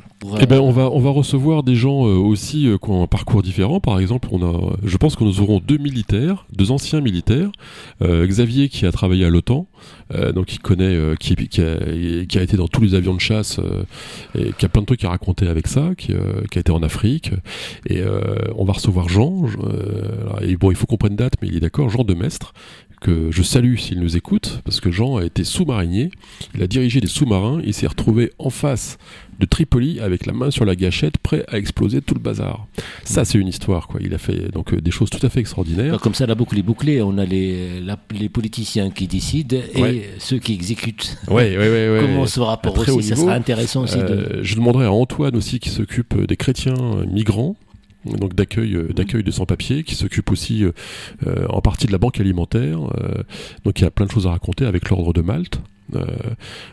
Eh ben, on va, on va recevoir des gens euh, aussi euh, qui ont un parcours différent. Par exemple, on a, je pense que nous aurons deux militaires, deux anciens militaires. Xavier qui a travaillé à l'OTAN, donc qui connaît, qui, qui, a, qui, a, été dans tous les avions de chasse et qui a plein de trucs à raconter avec ça, qui, qui a été en Afrique. Et on va recevoir Jean. et bon, il faut qu'on prenne date, mais il est d'accord. Jean de Mestre, que je salue s'il nous écoute, parce que Jean a été sous-marinier, il a dirigé des sous-marins, il s'est retrouvé en face de Tripoli avec la main sur la gâchette, prêt à exploser tout le bazar. Ça, c'est une histoire, quoi. Il a fait donc euh, des choses tout à fait extraordinaires. Comme ça, la boucle est bouclée. On a les, les politiciens qui décident et ceux qui exécutent. Ouais, ouais, ouais, (laughs) Comment ce rapport aussi, ça sera intéressant aussi. Euh, je demanderai à Antoine aussi qui s'occupe des chrétiens migrants donc d'accueil euh, d'accueil de sans-papiers, qui s'occupe aussi euh, euh, en partie de la banque alimentaire. donc il y a plein de choses à raconter avec l'ordre de Malte.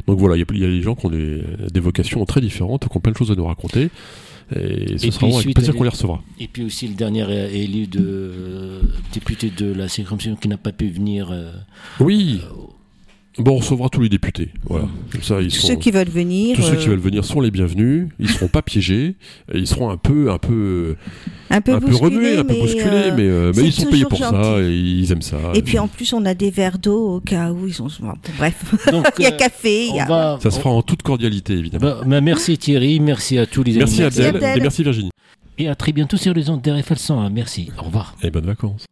donc voilà, il y, a des gens qui ont des, vocations très différentes, qui ont plein de choses à nous raconter. Et ce sera avec plaisir qu'on les recevra. Et puis aussi le dernier élu de député de la circonscription qui n'a pas pu venir. oui. Bon, on recevra tous les députés. Voilà. ça, ils tous ceux qui veulent venir. Tous ceux qui euh, veulent venir sont les bienvenus. Ils seront pas piégés. Ils seront un peu, un peu, un peu, remués, un peu bousculés, euh, mais, euh, mais ils sont payés pour ça et ils aiment ça. Et puis en plus, on a des verres d'eau au cas où ils sont. bref, (laughs) il y a café. Y a... Ça se fera en toute cordialité, évidemment. Bah, merci Thierry, merci à tous les Merci Abdel, et merci Virginie. Et à très bientôt sur les ondes d'RFL 101. Merci. Au revoir. Et bonnes vacances.